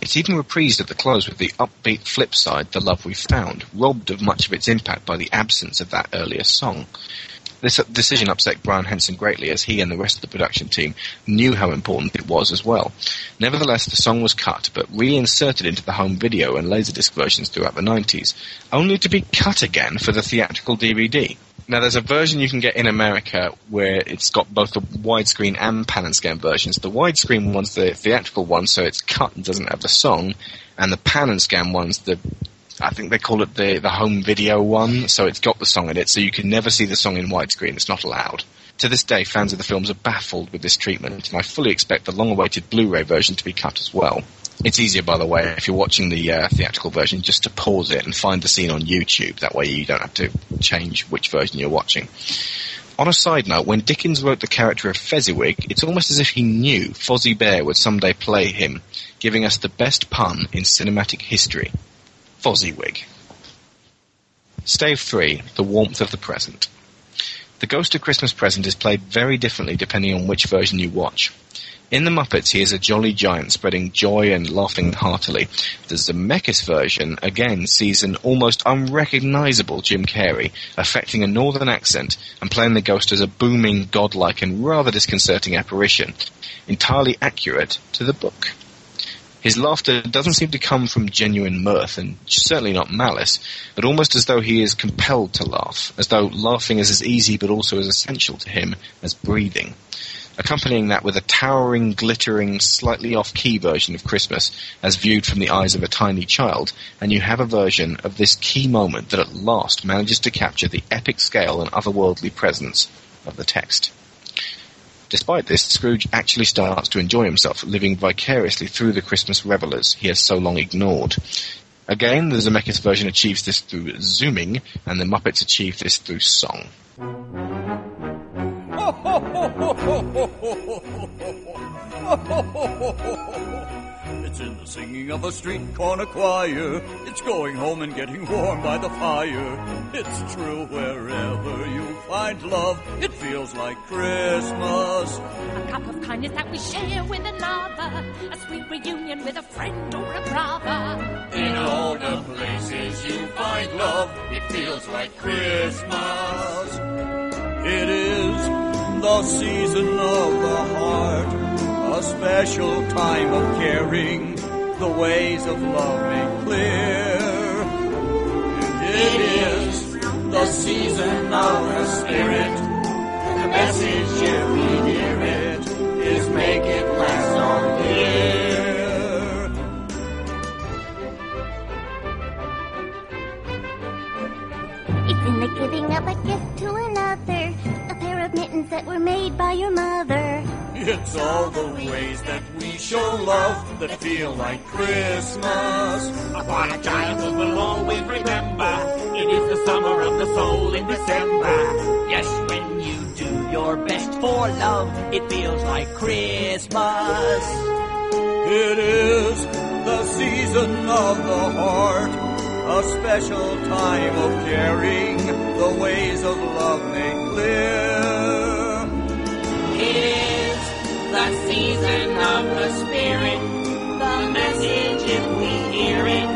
It's even reprised at the close with the upbeat flip side, The Love We Found, robbed of much of its impact by the absence of that earlier song. This decision upset Brian Henson greatly as he and the rest of the production team knew how important it was as well. Nevertheless, the song was cut but reinserted into the home video and Laserdisc versions throughout the 90s, only to be cut again for the theatrical DVD. Now, there's a version you can get in America where it's got both the widescreen and pan and scan versions. The widescreen one's the theatrical one, so it's cut and doesn't have the song, and the pan and scan one's the I think they call it the the home video one, so it's got the song in it, so you can never see the song in widescreen. It's not allowed. To this day, fans of the films are baffled with this treatment, and I fully expect the long-awaited Blu-ray version to be cut as well. It's easier, by the way, if you're watching the uh, theatrical version, just to pause it and find the scene on YouTube. That way, you don't have to change which version you're watching. On a side note, when Dickens wrote the character of Fezziwig, it's almost as if he knew Fozzie Bear would someday play him, giving us the best pun in cinematic history. Fozziwig. Stave 3, The Warmth of the Present. The Ghost of Christmas Present is played very differently depending on which version you watch. In The Muppets, he is a jolly giant spreading joy and laughing heartily. The Zemeckis version, again, sees an almost unrecognizable Jim Carrey affecting a northern accent and playing the ghost as a booming, godlike and rather disconcerting apparition, entirely accurate to the book. His laughter doesn't seem to come from genuine mirth, and certainly not malice, but almost as though he is compelled to laugh, as though laughing is as easy but also as essential to him as breathing. Accompanying that with a towering, glittering, slightly off-key version of Christmas, as viewed from the eyes of a tiny child, and you have a version of this key moment that at last manages to capture the epic scale and otherworldly presence of the text. Despite this, Scrooge actually starts to enjoy himself, living vicariously through the Christmas revelers he has so long ignored. Again, the Zemeckis version achieves this through zooming, and the Muppets achieve this through song. *laughs* It's in the singing of a street corner choir. It's going home and getting warm by the fire. It's true wherever you find love, it feels like Christmas. A cup of kindness that we share with another. A sweet reunion with a friend or a brother. In all the places you find love, it feels like Christmas. It is the season of the heart, a special time of caring, the ways of love made clear. It is the season of the spirit, the message if we hear it is make it last all year. It's in the giving of a gift A pair of mittens that were made by your mother. It's all the ways that we show love that feel like Christmas. Upon a child who will always remember. It is the summer of the soul in December. Yes, when you do your best for love, it feels like Christmas. It is the season of the heart, a special time of caring, the ways of love made clear. It is the season of the spirit. The message, if we hear it,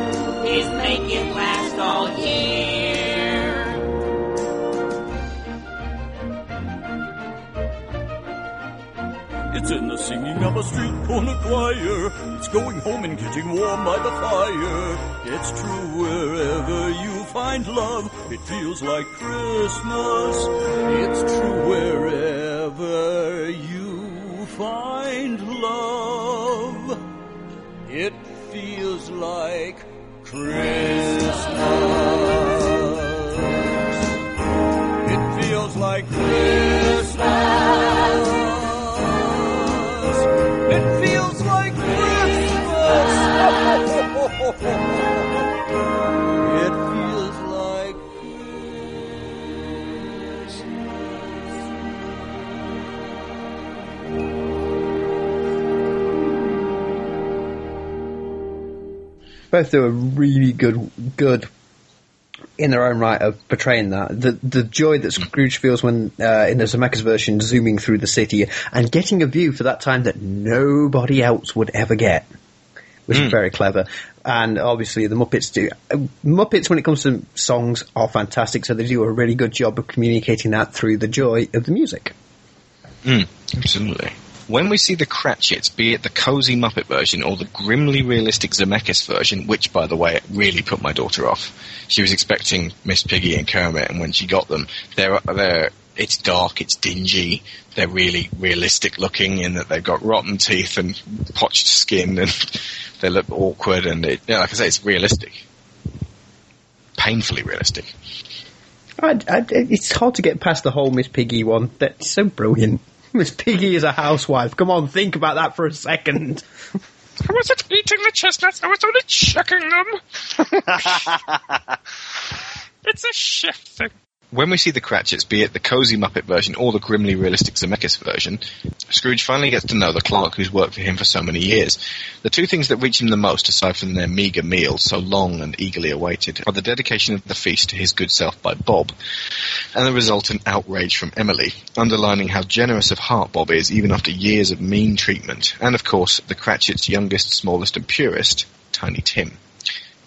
is make it last all year. It's in the singing of a street corner choir. It's going home and getting warm by the fire. It's true wherever you find love, it feels like Christmas. It's true wherever you find love, it feels like Christmas. It feels like Christmas. It feels like Christmas. *laughs* Both do a really good, good in their own right of portraying that. The the joy that Scrooge feels when uh, in the Zemeckis version zooming through the city and getting a view for that time that nobody else would ever get, which is very clever. And obviously the Muppets do. uh, Muppets when it comes to songs are fantastic, so they do a really good job of communicating that through the joy of the music. Mm, absolutely. When we see the Cratchits, be it the cozy Muppet version or the grimly realistic Zemeckis version, which, by the way, really put my daughter off. She was expecting Miss Piggy and Kermit, and when she got them, they're they're it's dark, it's dingy, they're really realistic looking in that they've got rotten teeth and potched skin, and *laughs* they look awkward, and it, yeah, like I say, it's realistic, painfully realistic. I, I, it's hard to get past the whole Miss Piggy one. That's so brilliant. Miss Piggy is a housewife. Come on, think about that for a second. I wasn't eating the chestnuts, I was only checking them. *laughs* it's a shift thing. When we see the Cratchits, be it the cozy Muppet version or the grimly realistic Zemeckis version, Scrooge finally gets to know the clerk who's worked for him for so many years. The two things that reach him the most, aside from their meagre meal, so long and eagerly awaited, are the dedication of the feast to his good self by Bob, and the resultant outrage from Emily, underlining how generous of heart Bob is even after years of mean treatment, and of course, the Cratchits' youngest, smallest, and purest, Tiny Tim.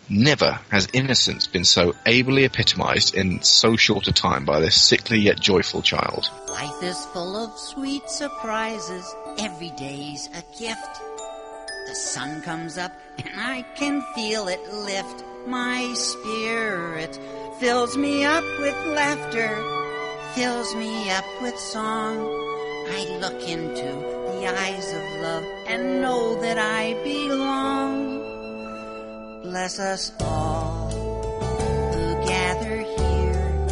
Never has innocence been so ably epitomized in so short a time by this sickly yet joyful child. Life is full of sweet surprises. Every day's a gift. The sun comes up and I can feel it lift my spirit. Fills me up with laughter, fills me up with song. I look into the eyes of love and know that I belong. Bless us all who gather here.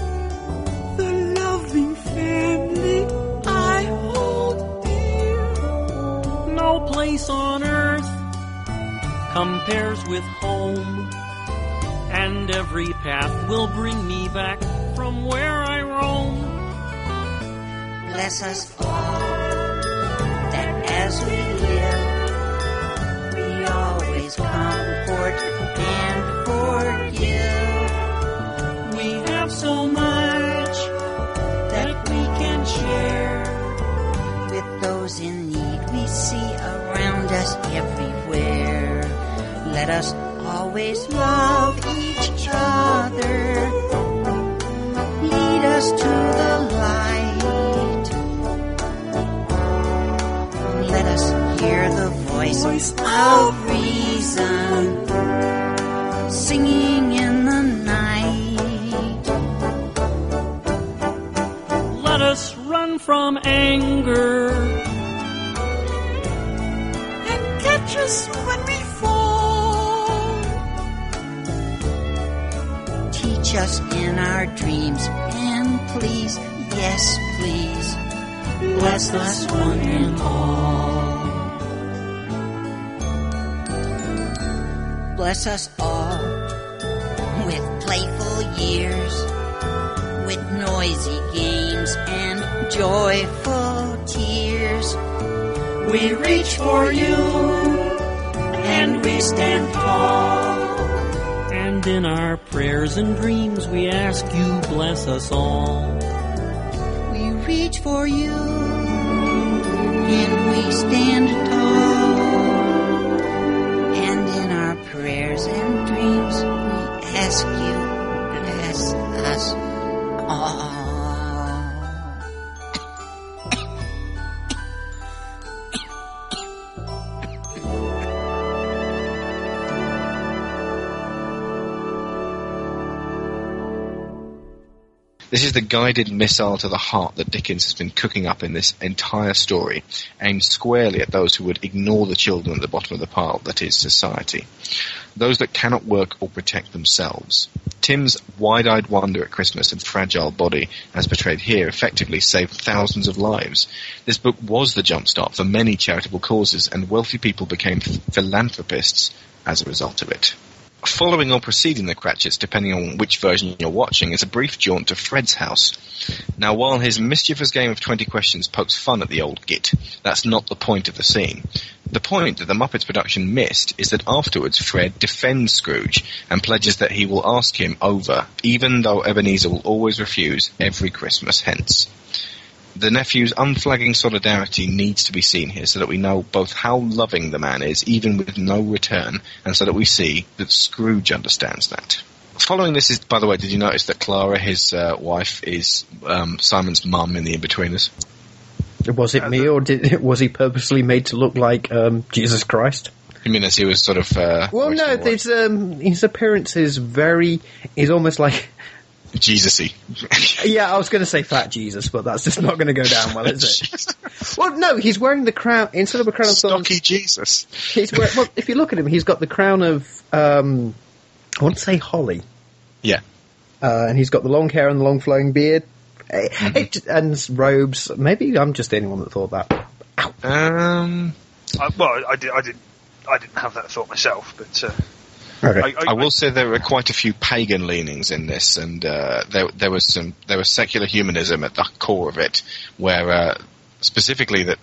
The loving family I hold dear. No place on earth compares with home. And every path will bring me back from where I roam. Bless us all that as we live, we always comfort and forgive. We have so much that we can share with those in need we see around us everywhere. Let us always love each other. Lead us to the light. Let us hear the voice of reason singing in the night. Let us run from anger. And catch us when we fall. Teach us in our dreams and please, yes, please, bless us one and all. Bless us all years, with noisy games and joyful tears. We reach for you and we stand tall. And in our prayers and dreams we ask you bless us all. We reach for you and we stand tall. This is the guided missile to the heart that Dickens has been cooking up in this entire story, aimed squarely at those who would ignore the children at the bottom of the pile that is society. Those that cannot work or protect themselves. Tim's wide-eyed wonder at Christmas and fragile body, as portrayed here, effectively saved thousands of lives. This book was the jumpstart for many charitable causes, and wealthy people became philanthropists as a result of it. Following or preceding the Cratchits, depending on which version you're watching, is a brief jaunt to Fred's house. Now, while his mischievous game of 20 questions pokes fun at the old git, that's not the point of the scene. The point that the Muppets production missed is that afterwards Fred defends Scrooge and pledges that he will ask him over, even though Ebenezer will always refuse every Christmas hence. The nephew's unflagging solidarity needs to be seen here so that we know both how loving the man is, even with no return, and so that we see that Scrooge understands that. Following this is, by the way, did you notice that Clara, his uh, wife, is um, Simon's mum in The Inbetweeners? Was it me, or did *laughs* was he purposely made to look like um, Jesus Christ? You mean as he was sort of... Uh, Well, no, there's, um, his appearance is very. Is almost like. Jesus-y. *laughs* Yeah, I was going to say fat Jesus, but that's just not going to go down well, is it? *laughs* well, no, he's wearing the crown instead of a crown of thorns. Stocky Jesus. He's wearing, well, if you look at him, he's got the crown of. Um, I want to say holly, Yeah. uh, and he's got the long hair and the long flowing beard, Eh, it- and robes. Maybe I'm just the only one that thought that. Um, I, well, I, did, I didn't. I didn't have that thought myself, but uh, Okay. I, will say there were quite a few pagan leanings in this, and uh, there there was some there was secular humanism at the core of it, where uh, specifically that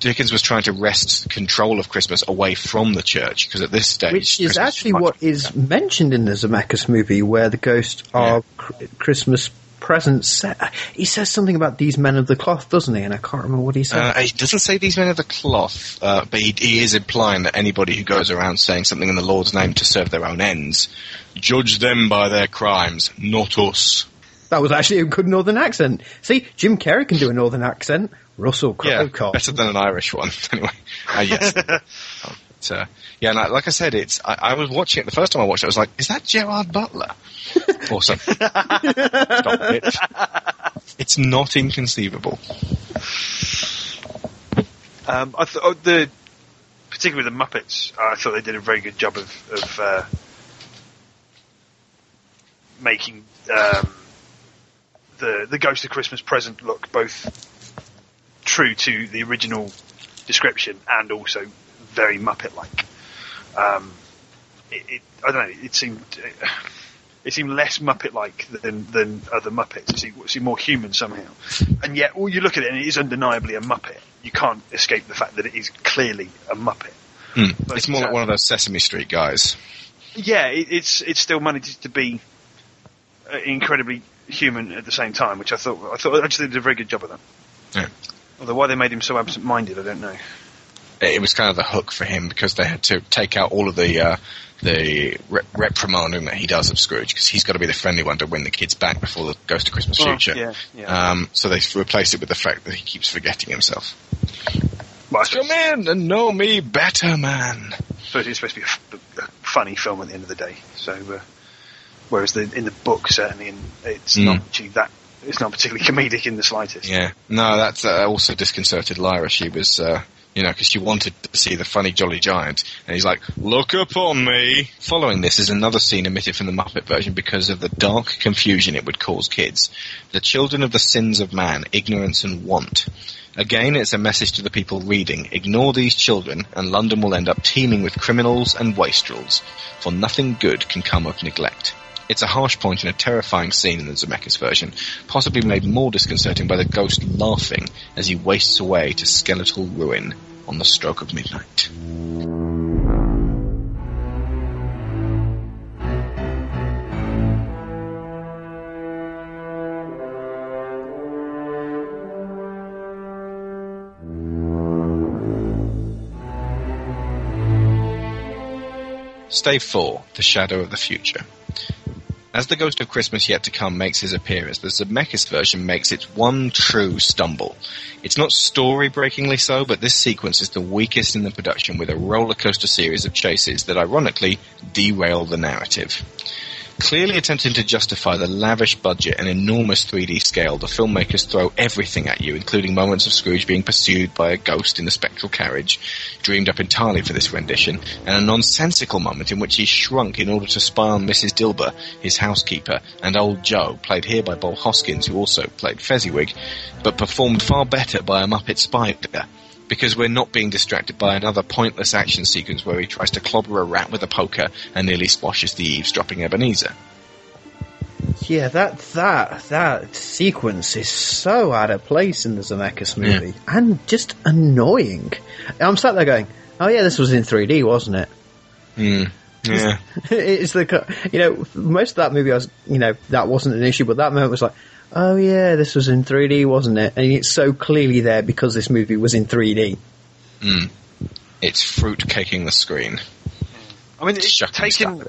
Dickens was trying to wrest control of Christmas away from the church because at this stage, Which is Christmas actually much- what is mentioned in the Zemeckis movie, where the ghosts are cr- Christmas presents. set- He says something about these men of the cloth, doesn't he? And I can't remember what he said. Uh, he doesn't say these men of the cloth, uh, but he, he is implying that anybody who goes around saying something in the Lord's name to serve their own ends, judge them by their crimes, not us. that was actually a good northern accent. See, Jim Carrey can do a northern accent. Russell Yeah, Crowe can't. better than an Irish one. *laughs* anyway, uh, yes. *laughs* But yeah, like, like I said, it's I, I was watching it the first time I watched it. I was like, "Is that Gerard Butler?" *laughs* or something. Stop it. It's not inconceivable. Um, I thought oh, the particularly the Muppets, I thought they did a very good job of, of uh, making um, the the Ghost of Christmas Present look both true to the original description and also very Muppet-like. Um, it, it, I don't know. It seemed it seemed less Muppet-like than than other Muppets. It seemed, it seemed more human somehow. And yet, all you look at it, and it is undeniably a Muppet. You can't escape the fact that it is clearly a Muppet. Hmm. It's more like one of those Sesame Street guys. Yeah, it, it's it still manages to be uh, incredibly human at the same time, which I thought I thought actually did a very good job of that. Yeah. Although why they made him so absent-minded, I don't know. It was kind of the hook for him because they had to take out all of the uh, the re- reprimanding that he does of Scrooge because he's got to be the friendly one to win the kids back before the Ghost of Christmas Oh, Future. yeah, yeah. Um, so they replaced it with the fact that he keeps forgetting himself. Well, Come in and know me better, man. suppose it's supposed to be a, f- a funny film at the end of the day. So, uh, whereas the, in the book, certainly, in, it's Mm. not actually that. It's not particularly *laughs* comedic in the slightest. Yeah. No, that's uh, also disconcerted Lyra. She was, uh, you know, because she wanted to see the funny Jolly Giant, and he's like, "Look upon me." Following this is another scene omitted from the Muppet version because of the dark confusion it would cause kids. The children of the sins of man, ignorance and want. Again, it's a message to the people reading: ignore these children, and London will end up teeming with criminals and wastrels. For nothing good can come of neglect. It's a harsh point and a terrifying scene in the Zemeckis version, possibly made more disconcerting by the ghost laughing as he wastes away to skeletal ruin on the stroke of midnight. Stave 4, The Shadow of the Future. As the Ghost of Christmas Yet to Come makes his appearance, the Zemeckis version makes its one true stumble. It's not story-breakingly so, but this sequence is the weakest in the production with a roller coaster series of chases that ironically derail the narrative. Clearly attempting to justify the lavish budget and enormous 3D scale, the filmmakers throw everything at you, including moments of Scrooge being pursued by a ghost in a spectral carriage, dreamed up entirely for this rendition, and a nonsensical moment in which he shrunk in order to spy on Mrs. Dilber, his housekeeper, and old Joe, played here by Bob Hoskins, who also played Fezziwig, but performed far better by a Muppet spider because we're not being distracted by another pointless action sequence where he tries to clobber a rat with a poker and nearly squashes the eavesdropping Ebenezer. Yeah, that that that sequence is so out of place in the Zemeckis movie and just annoying. I'm sat there going, "Oh yeah, this was in 3D, wasn't it?" Hmm. Yeah. *laughs* it's the you know most of that movie I was you know that wasn't an issue, but that moment was like, "Oh yeah, this was in 3D, wasn't it?" And it's so clearly there because this movie was in 3D. Mm. It's fruit caking the screen. I mean, it's taken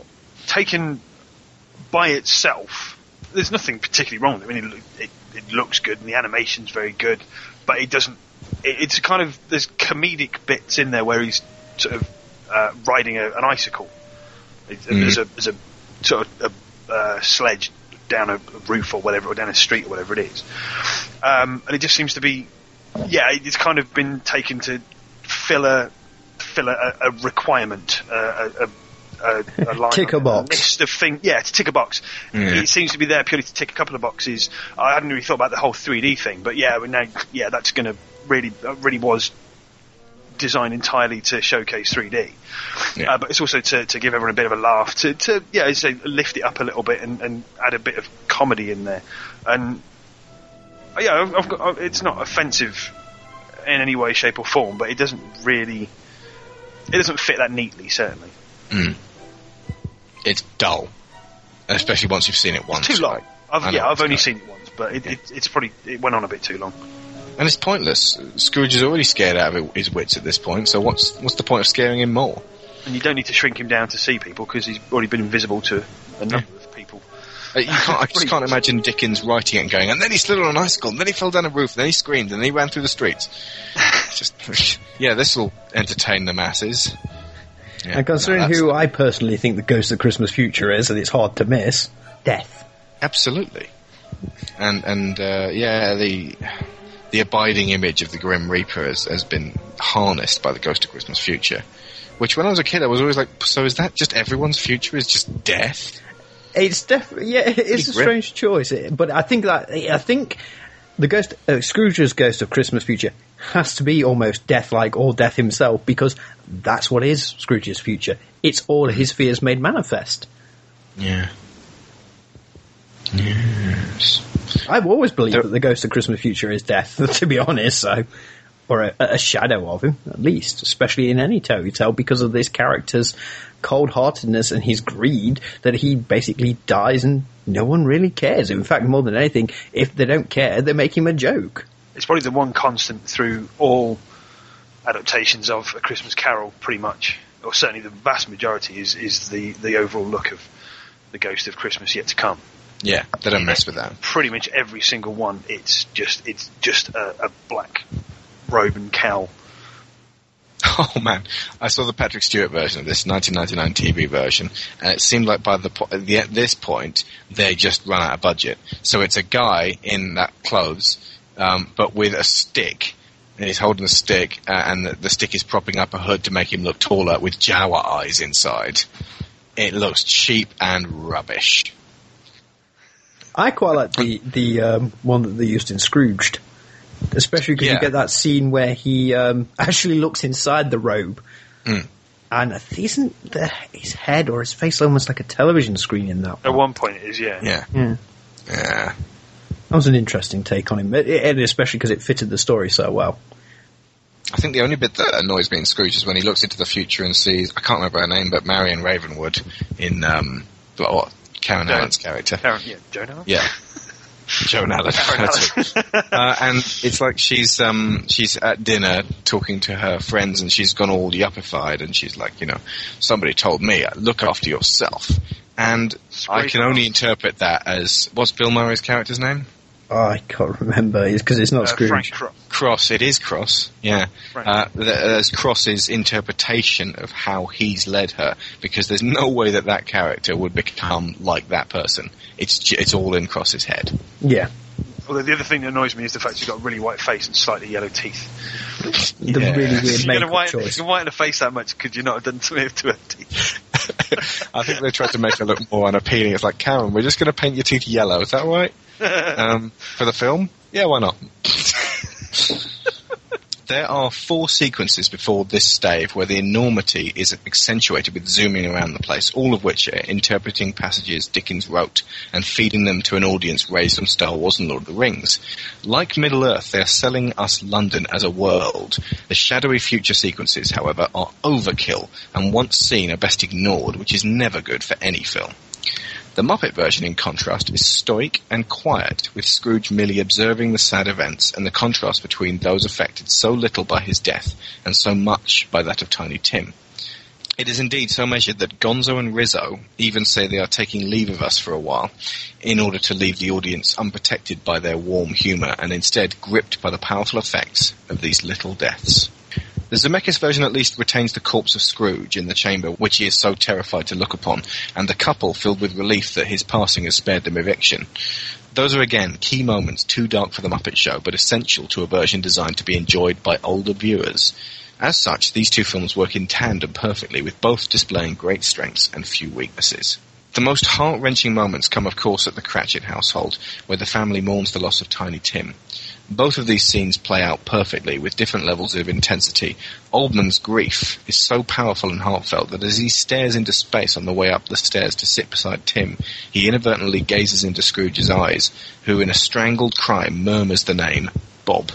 taken by itself. There's nothing particularly wrong. with it. I mean, it, it, it looks good and the animation's very good, but it doesn't. It, it's kind of there's comedic bits in there where he's sort of uh, riding a, an icicle. It, Mm. There's a there's a sort of a, uh, sledge down a roof or whatever, or down a street or whatever it is, um, and it just seems to be, yeah, it's kind of been taken to fill a fill a, a requirement, uh, a, a, a, a *laughs* line Tick a on box. list of things. Yeah, to tick a box. Yeah. It seems to be there purely to tick a couple of boxes. I hadn't really thought about the whole 3D thing, but yeah, now, yeah, that's going to really, uh, really was designed entirely to showcase 3D. Uh, but it's also to, to give everyone a bit of a laugh, to, to yeah, as I say, lift it up a little bit and, and add a bit of comedy in there. And uh, yeah, I've, I've got, uh, it's not offensive in any way, shape, or form, but it doesn't really, it doesn't fit that neatly, certainly. Mm. It's dull, especially once you've seen it once. Too long. I've, yeah, I've only not- seen it once, but it, it, it's probably it went on a bit too long. And it's pointless. Scrooge is already scared out of his wits at this point. So what's what's the point of scaring him more? And you don't need to shrink him down to see people because he's already been invisible to a number of people. Uh, you can't, I just can't imagine Dickens writing it and going, and then he slid on an icicle, and then he fell down a roof, and then he screamed, and then he ran through the streets. *laughs* just, yeah, this will entertain the masses. and considering no, that's- who I personally think the Ghost of Christmas Future is, and it's hard to miss, death. Absolutely. And and uh, yeah, the the abiding image of the Grim Reaper has, has been harnessed by the Ghost of Christmas Future. Which, when I was a kid, I was always like, so is that just everyone's future? Is just death? It's definitely yeah, it's a strange choice, but I think that I think the ghost uh, Scrooge's Ghost of Christmas Future has to be almost death-like or death himself because that's what is Scrooge's future. It's all his fears made manifest. Yeah. Yes. I've always believed that the Ghost of Christmas Future is death, *laughs* to be honest. So, or a, a shadow of him, at least, especially in any fairy tale, because of this character's cold-heartedness and his greed, that he basically dies and no one really cares. In fact, more than anything, if they don't care, they make him a joke. It's probably the one constant through all adaptations of A Christmas Carol, pretty much, or certainly the vast majority, is is the the overall look of the Ghost of Christmas Yet to Come. Yeah, they don't mess with that. Pretty much every single one, it's just it's just a, a black robe and cowl. *laughs* Oh man, I saw the Patrick Stewart version of this 1999 TV version, and it seemed like by the, po- the at this point they just run out of budget. So it's a guy in that clothes, um, but with a stick. And he's holding a stick, uh, and the, the stick is propping up a hood to make him look taller, with Jawa eyes inside. It looks cheap and rubbish. I quite like the the um, one that they used in Scrooged, especially because Yeah. you get that scene where he um, *laughs* actually looks inside the robe, Mm. and isn't the, his head or his face almost like a television screen in that? At one point, it is yeah. Yeah. Yeah. Yeah. That was an interesting take on him, it- it- and especially because it fitted the story so well. I think the only bit that annoys me in Scrooge is when he looks into the future and sees, I can't remember her name, but Marion Ravenwood in, um, what, Karen Allen's character. Karen, yeah, Joan Allen? Yeah. *laughs* Joan Allen. Uh, and it's like she's um she's at dinner talking to her friends and she's gone all yuppified and she's like, you know, somebody told me uh, look after yourself. And I can only interpret that as what's Bill Murray's character's name? Oh, I can't remember It's because it's not Uh, Scrooge. Frank Cross. It is Cross. Yeah. Uh, there's Cross's interpretation of how he's led her because there's no way that that character would become like that person. It's it's all in Cross's head. Yeah, Although the other thing that annoys me is the fact she's got a really white face and slightly yellow teeth. the Yeah. really weird If you're makeup gonna choice. if you whiten a face that much, could you not have done something to her teeth? *laughs* I think they tried to make her look more unappealing. It's like Karen, we're just going to paint your teeth yellow. Is that right? *laughs* um, for the film? Yeah, why not? *laughs* there are four sequences before this stave where the enormity is accentuated with zooming around the place, all of which are interpreting passages Dickens wrote and feeding them to an audience raised on Star Wars and Lord of the Rings. Like Middle Earth, they are selling us London as a world. The shadowy future sequences, however, are overkill and once seen are best ignored, which is never good for any film. The Muppet version, in contrast, is stoic and quiet, with Scrooge merely observing the sad events and the contrast between those affected so little by his death and so much by that of Tiny Tim. It is indeed so measured that Gonzo and Rizzo even say they are taking leave of us for a while in order to leave the audience unprotected by their warm humour and instead gripped by the powerful effects of these little deaths. The Zemeckis version at least retains the corpse of Scrooge in the chamber which he is so terrified to look upon, and the couple filled with relief that his passing has spared them eviction. Those are again key moments too dark for the Muppet Show, but essential to a version designed to be enjoyed by older viewers. As such, these two films work in tandem perfectly, with both displaying great strengths and few weaknesses. The most heart-wrenching moments come, of course, at the Cratchit household, where the family mourns the loss of Tiny Tim. Both of these scenes play out perfectly with different levels of intensity. Oldman's grief is so powerful and heartfelt that as he stares into space on the way up the stairs to sit beside Tim, he inadvertently gazes into Scrooge's eyes, who in a strangled cry murmurs the name Bob.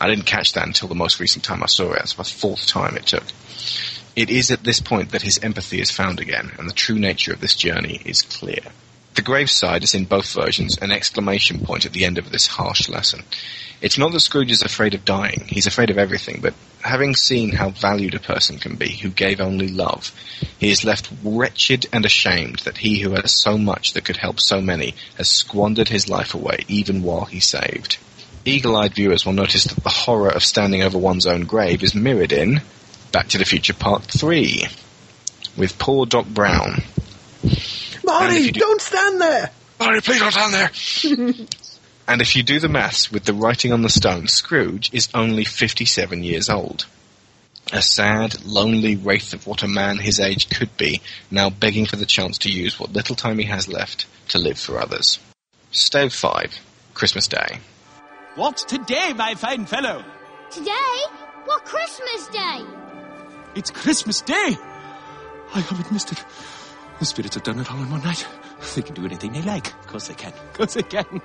I didn't catch that until the most recent time I saw it. That's the fourth time it took. It is at this point that his empathy is found again, and the true nature of this journey is clear. The graveside is in both versions an exclamation point at the end of this harsh lesson. It's not that Scrooge is afraid of dying, he's afraid of everything, but having seen how valued a person can be who gave only love, he is left wretched and ashamed that he who has so much that could help so many has squandered his life away even while he saved. Eagle-eyed viewers will notice that the horror of standing over one's own grave is mirrored in Back to the Future Part 3. with poor Doc Brown. Marty, don't stand there! Marty, please don't stand there! *laughs* and if you do the maths with the writing on the stone, Scrooge is only 57 years old. A sad, lonely wraith of what a man his age could be, now begging for the chance to use what little time he has left to live for others. Stave 5, Christmas Day. What's today, my fine fellow? Today? What Christmas Day? It's Christmas Day! I haven't missed it. The spirits have done it all in one night. They can do anything they like. Of course they can. Of course they can. *laughs*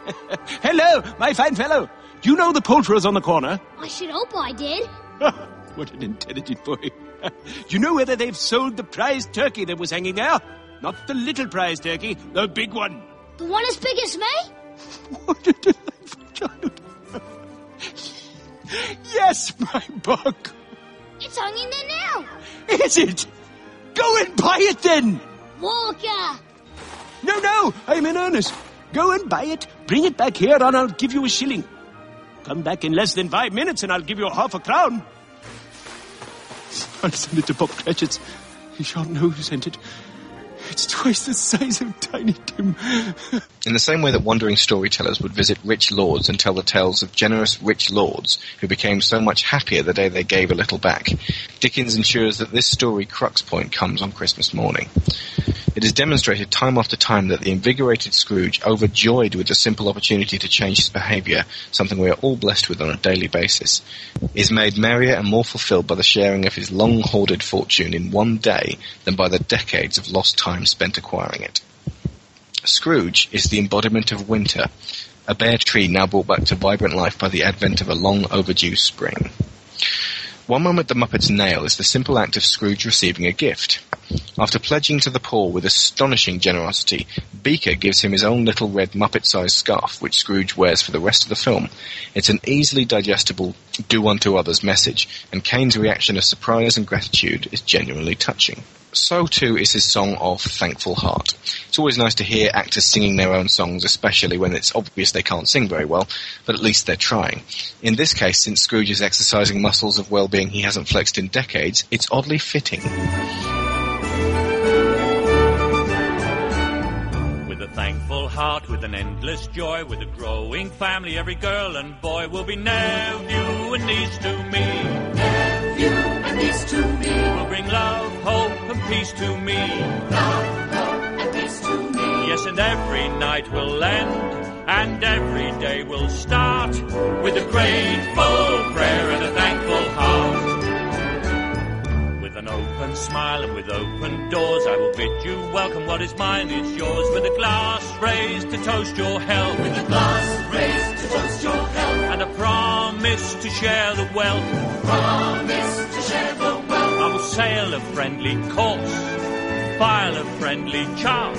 Hello, my fine fellow. Do you know the poulterers on the corner? I should hope I did. *laughs* what an intelligent boy. Do *laughs* you know whether they've sold the prize turkey that was hanging there? Not the little prize turkey, the big one. The one as big as me? What a delightful child. yes, my buck. It's hanging there now. Is it? Go and buy it then. Walker. No, no, I'm in earnest. Go and buy it, bring it back here, and I'll give you a shilling. Come back in less than five minutes, and I'll give you half a crown. *laughs* I'll send it to Bob Cratchit's. He shan't know who sent it. It's twice the size of Tiny Tim. *laughs* In the same way that wandering storytellers would visit rich lords and tell the tales of generous rich lords who became so much happier the day they gave a little back, Dickens ensures that this story crux point comes on Christmas morning. It is demonstrated time after time that the invigorated Scrooge, overjoyed with the simple opportunity to change his behaviour, something we are all blessed with on a daily basis, is made merrier and more fulfilled by the sharing of his long hoarded fortune in one day than by the decades of lost time spent acquiring it. Scrooge is the embodiment of winter, a bare tree now brought back to vibrant life by the advent of a long overdue spring. One moment the Muppets nail is the simple act of Scrooge receiving a gift. After pledging to the poor with astonishing generosity, Beaker gives him his own little red Muppet-sized scarf, which Scrooge wears for the rest of the film. It's an easily digestible do unto others message, and Caine's reaction of surprise and gratitude is genuinely touching. So too is his song of Thankful Heart. It's always nice to hear actors singing their own songs, especially when it's obvious they can't sing very well, but at least they're trying. In this case, since Scrooge is exercising muscles of well-being he hasn't flexed in decades, it's oddly fitting. With a thankful heart, with an endless joy, with a growing family, every girl and boy will be nephew and niece to me. Nephew and niece to me. Will bring love, hope, and peace to me. Love, hope, and peace to me. Yes, and every night will end, and every day will start with a grateful an open smile and with open doors, I will bid you welcome. What is mine is yours. With a glass raised to toast your health. With a glass raised to toast your health. And a promise to share the wealth. Promise to share the wealth. I will sail a friendly course, file a friendly chart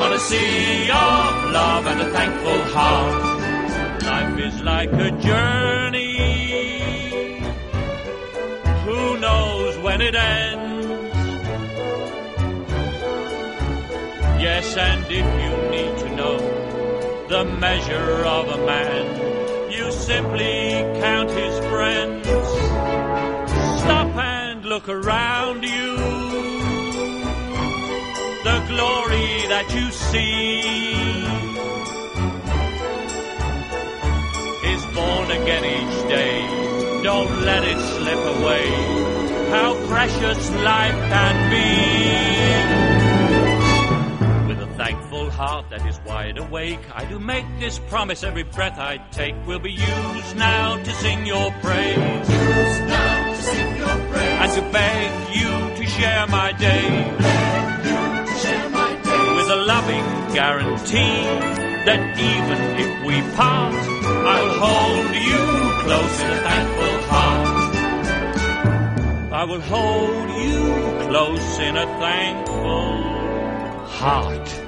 on a sea of love and a thankful heart. Life is like a journey. Who knows when it ends? Yes, and if you need to know the measure of a man, you simply count his friends. Stop and look around you. The glory that you see is born again each day. Don't let it slip away. How precious life can be. With a thankful heart that is wide awake, I do make this promise every breath I take will be used now to sing your praise. Used now to sing your praise. And to beg you to share my day. Beg you to share my days. With a loving guarantee that even if we part, I'll hold you close in a thankful heart. I will hold you close in a thankful heart.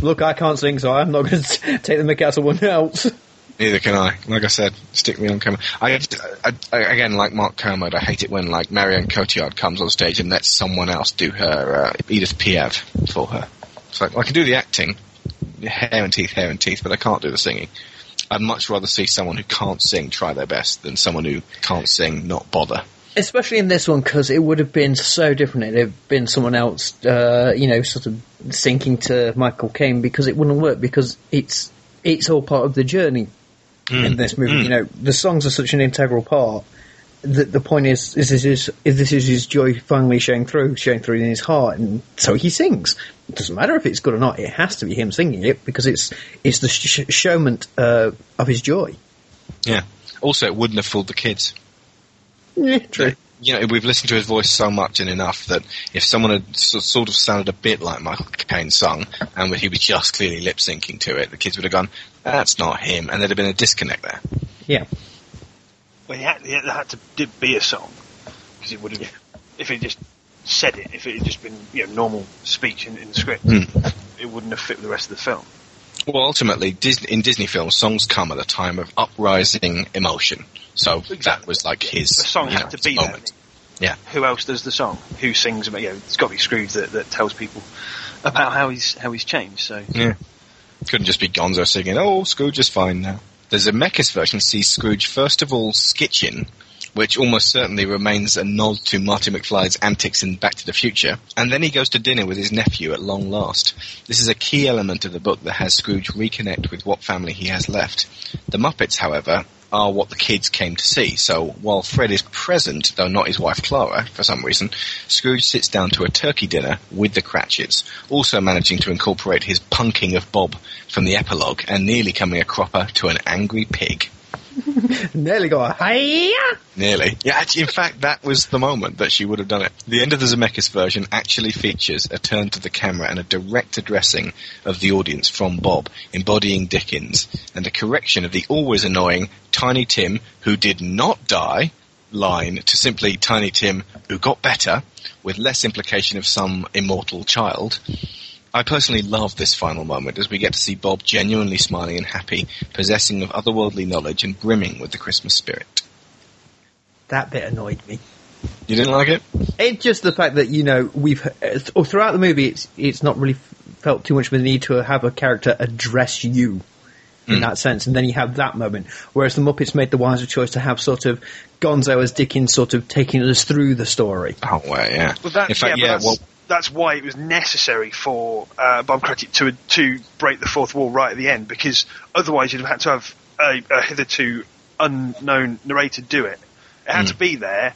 Look, I can't sing, so I'm not going *laughs* to take the mick out of someone else. Neither can I. Like I said, stick me on camera. I, I, I again, like Mark Kermode, I hate it when like Marion Cotillard comes on stage and lets someone else do her uh, Edith Piaf for her. It's like, well, I can do the acting, hair and teeth, hair and teeth, but I can't do the singing. I'd much rather see someone who can't sing try their best than someone who can't sing not bother. Especially in this one, because it would have been so different. It'd have been someone else, uh, you know, sort of sinking to Michael Caine because it wouldn't work because it's it's all part of the journey in this movie. mm. You know, the songs are such an integral part. that the point is, is this is, is this is his joy finally showing through, showing through in his heart, and so he sings. It doesn't matter if it's good or not; it has to be him singing it because it's it's the sh- showment uh, of his joy. Yeah. Also, it wouldn't have fooled the kids. Yeah, *laughs* true. You know, we've listened to his voice so much and enough that if someone had sort of sounded a bit like Michael Caine's song and he was just clearly lip syncing to it, the kids would have gone, "That's not him," and there'd have been a disconnect there. Yeah. Well, he had, he had to did be a song because it would have, if he just said it, if it had just been you know normal speech in, in the script, Hmm. it wouldn't have fit with the rest of the film. Well, ultimately, Disney, in Disney films, songs come at a time of uprising emotion. So that was like his The song had know, to be there. moment. Yeah. Who else does the song? Who sings about? You know, it's got to be Scrooge that, that tells people about how he's how he's changed. So Yeah. Couldn't just be Gonzo singing, oh, Scrooge is fine now. The Zemeckis version sees Scrooge first of all skitching, which almost certainly remains a nod to Marty McFly's antics in Back to the Future, and then he goes to dinner with his nephew at long last. This is a key element of the book that has Scrooge reconnect with what family he has left. The Muppets, however, are what the kids came to see, so while Fred is present, though not his wife Clara, for some reason, Scrooge sits down to a turkey dinner with the Cratchits, also managing to incorporate his punking of Bob from the epilogue and nearly coming a cropper to an angry pig. *laughs* Nearly got a hiya. Nearly. Yeah, actually, in fact, that was the moment that she would have done it. The end of the Zemeckis version actually features a turn to the camera and a direct addressing of the audience from Bob, embodying Dickens, and a correction of the always annoying Tiny Tim, who did not die, line to simply Tiny Tim, who got better, with less implication of some immortal child. I personally love this final moment as we get to see Bob genuinely smiling and happy, possessing of otherworldly knowledge and brimming with the Christmas spirit. That bit annoyed me. You didn't like it? It's just the fact that you know we've uh, th- throughout the movie, it's it's not really felt too much of a need to have a character address you in that sense, and then you have that moment. Whereas the Muppets made the wiser choice to have sort of Gonzo as Dickens, sort of taking us through the story. Oh, well, yeah. Well, that, In fact, yeah, yeah, well- that's why it was necessary for uh, Bob Cratchit to to break the fourth wall right at the end, because otherwise you'd have had to have a, a hitherto unknown narrator do it. It had Mm. to be there.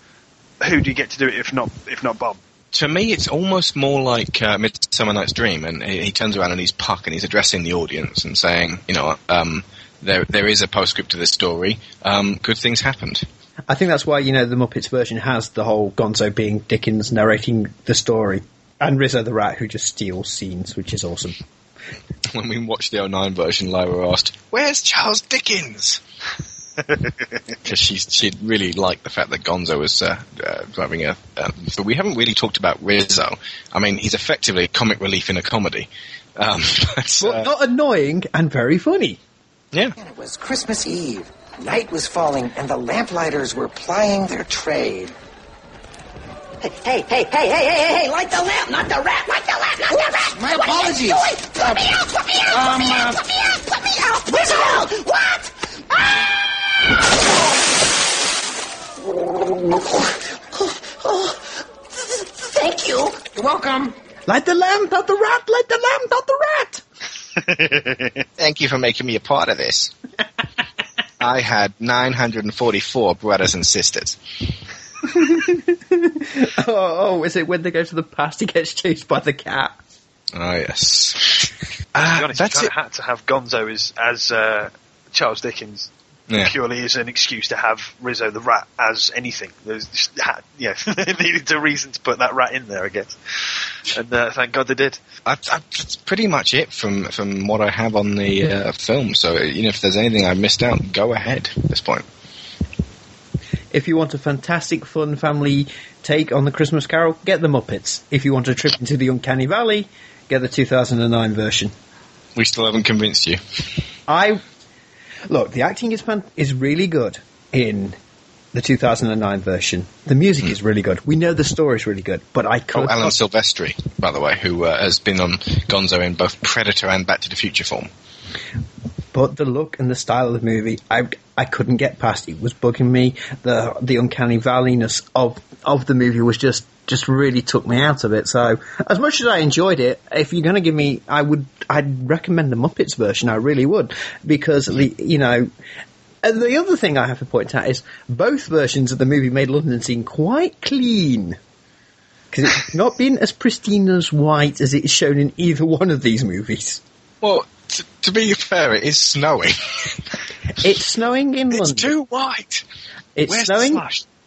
Who do you get to do it if not if not Bob? To me, it's almost more like uh, Midsummer Night's Dream, and he, he turns around and he's Puck, and he's addressing the audience and saying, you know, um, there there is a postscript to this story. Um, good things happened. I think that's why you know the Muppets version has the whole Gonzo being Dickens narrating the story, and Rizzo the Rat who just steals scenes, which is awesome. *laughs* When we watched the 09 version, Lyra asked, "Where's Charles Dickens?" *laughs* Because she she really liked the fact that Gonzo was uh, uh, driving a. Uh, but we haven't really talked about Rizzo. I mean, he's effectively comic relief in a comedy. Um, *laughs* but, But not annoying and very funny. Yeah. And It was Christmas Eve. Night was falling, and the lamplighters were plying their trade. Hey, hey, hey, hey, hey, hey, hey, light the lamp, not the rat, light the lamp, not the rat. My What are you apologies. doing? Put me out, put me out, put me Um, out, put me out, put me out, put me out. What? Oh, thank you. You're welcome. Light the lamp, not the rat. Light the lamp, not the rat. *laughs* Thank you for making me a part of this. *laughs* I had 944 brothers and sisters. *laughs* oh, oh, is it when they go to the past? He gets chased by the cat. Oh yes. *laughs* to Ah, be honest, that's you it. had to have Gonzo as as uh, Charles Dickens. Yeah. Purely as an excuse to have Rizzo the rat as anything. There's just, ha- yeah, *laughs* they needed a reason to put that rat in there, I guess. And uh, thank God they did. I, I, that's pretty much it from from what I have on the uh, film. So you know, if there's anything I missed out, go ahead at this point. If you want a fantastic, fun family take on the Christmas Carol, get the Muppets. If you want a trip into the Uncanny Valley, get the 2009 version. We still haven't convinced you. I look. The acting is fan- is really good in the 2009 version. The music is really good. We know the story is really good, but I Oh, could Alan Silvestri, by the way, who uh, has been on Gonzo in both Predator and Back to the Future form. But the look and the style of the movie, I I couldn't get past. It was bugging me. The the uncanny valleyness of of the movie was just just really took me out of it. So as much as I enjoyed it, if you're going to give me, I would I'd recommend the Muppets version. I really would because the you know. And the other thing I have to point out is both versions of the movie made London seem quite clean. Because it's not been as pristine as white as it's shown in either *laughs* one of these movies. Well, t- to be fair, it is snowing. *laughs* It's snowing in It's London. It's too white. It's Where's snowing.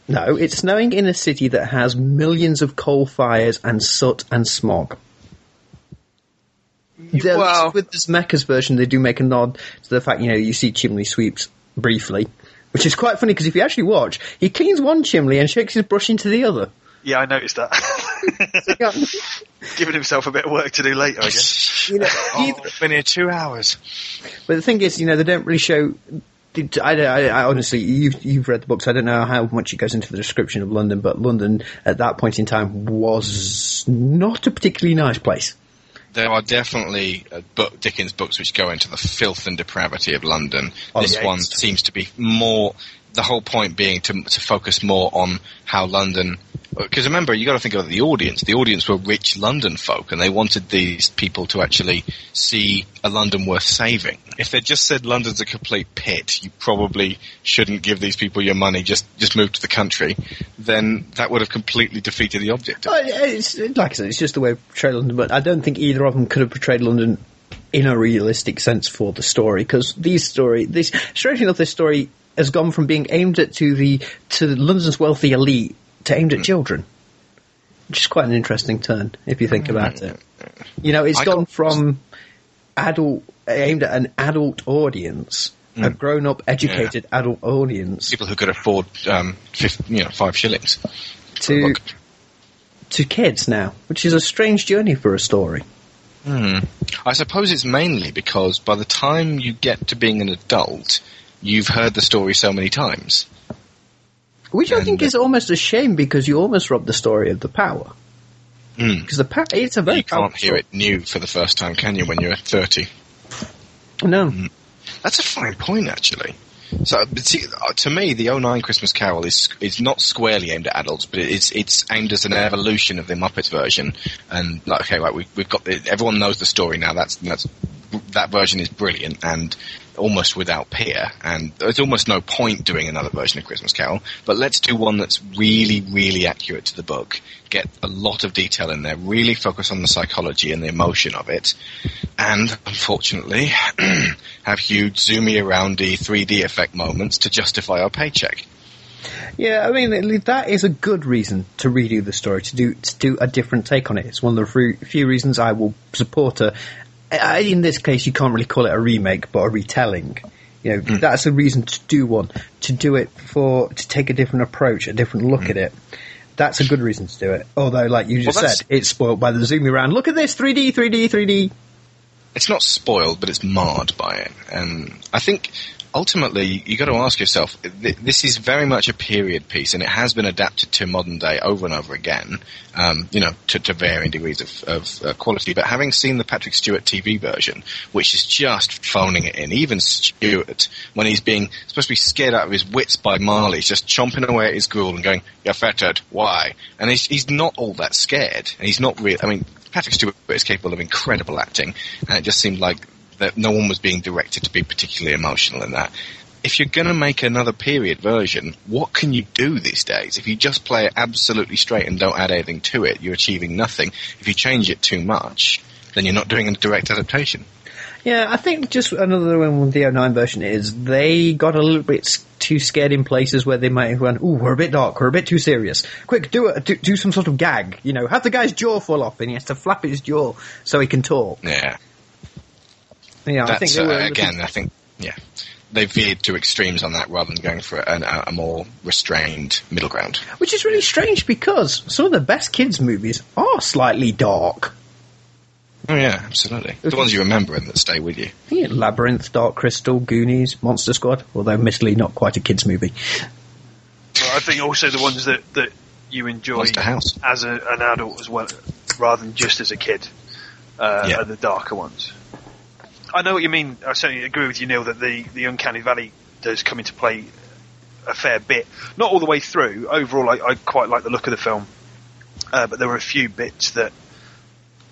No, it's snowing in a city that has millions of coal fires and soot and smog. Well- with Zemeckis version, they do make a nod to the fact you know you see chimney sweeps briefly, which is quite funny because if you actually watch, he cleans one chimney and shakes his brush into the other. Yeah, I noticed that. *laughs* Giving himself a bit of work to do later, I guess. You know, *laughs* Oh, I've been here two hours. But the thing is, you know, they don't really show. I, I, I honestly, you've, you've read the books. I don't know how much it goes into the description of London, but London at that point in time was not a particularly nice place. There are definitely uh, book, Dickens books which go into the filth and depravity of London. Oh, this yeah, one seems to be more. The whole point being to to focus more on how London. Because remember, you got to think about the audience. The audience were rich London folk, and they wanted these people to actually see a London worth saving. If they just said London's a complete pit, you probably shouldn't give these people your money. Just just move to the country. Then that would have completely defeated the object. It's, like I said, it's just the way portrayed London, but I don't think either of them could have portrayed London in a realistic sense for the story, because these story, this, strangely enough, this story has gone from being aimed at to the, to London's wealthy elite to aimed at children. Which is quite an interesting turn, if you think about it. You know, it's I gone from adult, aimed at an adult audience, a grown up, educated adult audience, People who could afford um, you know, five shillings. to, to kids now, which is a strange journey for a story. Hmm. I suppose it's mainly because by the time you get to being an adult, you've heard the story so many times. Which I think is almost a shame because you almost rob the story of the power. Hmm. Because the power, it's a very You can't hear it new for the first time, can you, when you're 30? story. No. That's a fine point, actually. So, but see, uh, to me, the 09 Christmas Carol is is not squarely aimed at adults, but it's it's aimed as an evolution of the Muppets version. And like, okay, right, we, we've got the, everyone knows the story now. That's that's that version is brilliant and almost without peer. And there's almost no point doing another version of Christmas Carol. But let's do one that's really, really accurate to the book. Get a lot of detail in there. Really focus on the psychology and the emotion of it. And unfortunately, *clears throat* have huge zoomy aroundy 3D effect moments to justify our paycheck. Yeah, I mean that is a good reason to redo the story to do to do a different take on it. It's one of the few- few reasons I will support a. I- In this case, you can't really call it a remake, but a retelling. You know, hmm. that's a reason to do one. To do it for to take a different approach, a different look hmm. at it. That's a good reason to do it. Although, like you just Well, said, it's spoiled by the zoomy around. Look at this, 3D, 3D, 3D. It's not spoiled, but it's marred by it. And I think ultimately you got to ask yourself: th- this is very much a period piece, and it has been adapted to modern day over and over again. Um, you know, to, to varying degrees of, of uh, quality. But having seen the Patrick Stewart TV version, which is just phoning it in, even Stewart, when he's being supposed to be scared out of his wits by Marley, just chomping away at his gruel and going, "You're fettered. Why?" And he's, he's not all that scared, and he's not real. I mean, Patrick Stewart is capable of incredible acting, and it just seemed like that no one was being directed to be particularly emotional in that. If you're going to make another period version, what can you do these days? If you just play it absolutely straight and don't add anything to it, you're achieving nothing. If you change it too much, then you're not doing a direct adaptation. Yeah, I think just another one with the 09 version is they got a little bit too scared in places where they might have gone, ooh, we're a bit dark, we're a bit too serious. Quick, do it, do, do some sort of gag, you know, have the guy's jaw fall off and he has to flap his jaw so he can talk. Yeah. Yeah, I think uh, again, I think, yeah. They veered to extremes on that rather than going for an, a, a more restrained middle ground. Which is really strange because some of the best kids' movies are slightly dark. Oh yeah, absolutely. The ones you remember and that stay with you. Yeah, Labyrinth, Dark Crystal, Goonies, Monster Squad, although admittedly not quite a kids' movie. I think also the ones that, that you enjoy House. as a, an adult as well, rather than just as a kid, uh, Yeah. are the darker ones. I know what you mean. I certainly agree with you, Neil, that the, the Uncanny Valley does come into play a fair bit. Not all the way through. Overall, I, I quite like the look of the film, uh, but there were a few bits that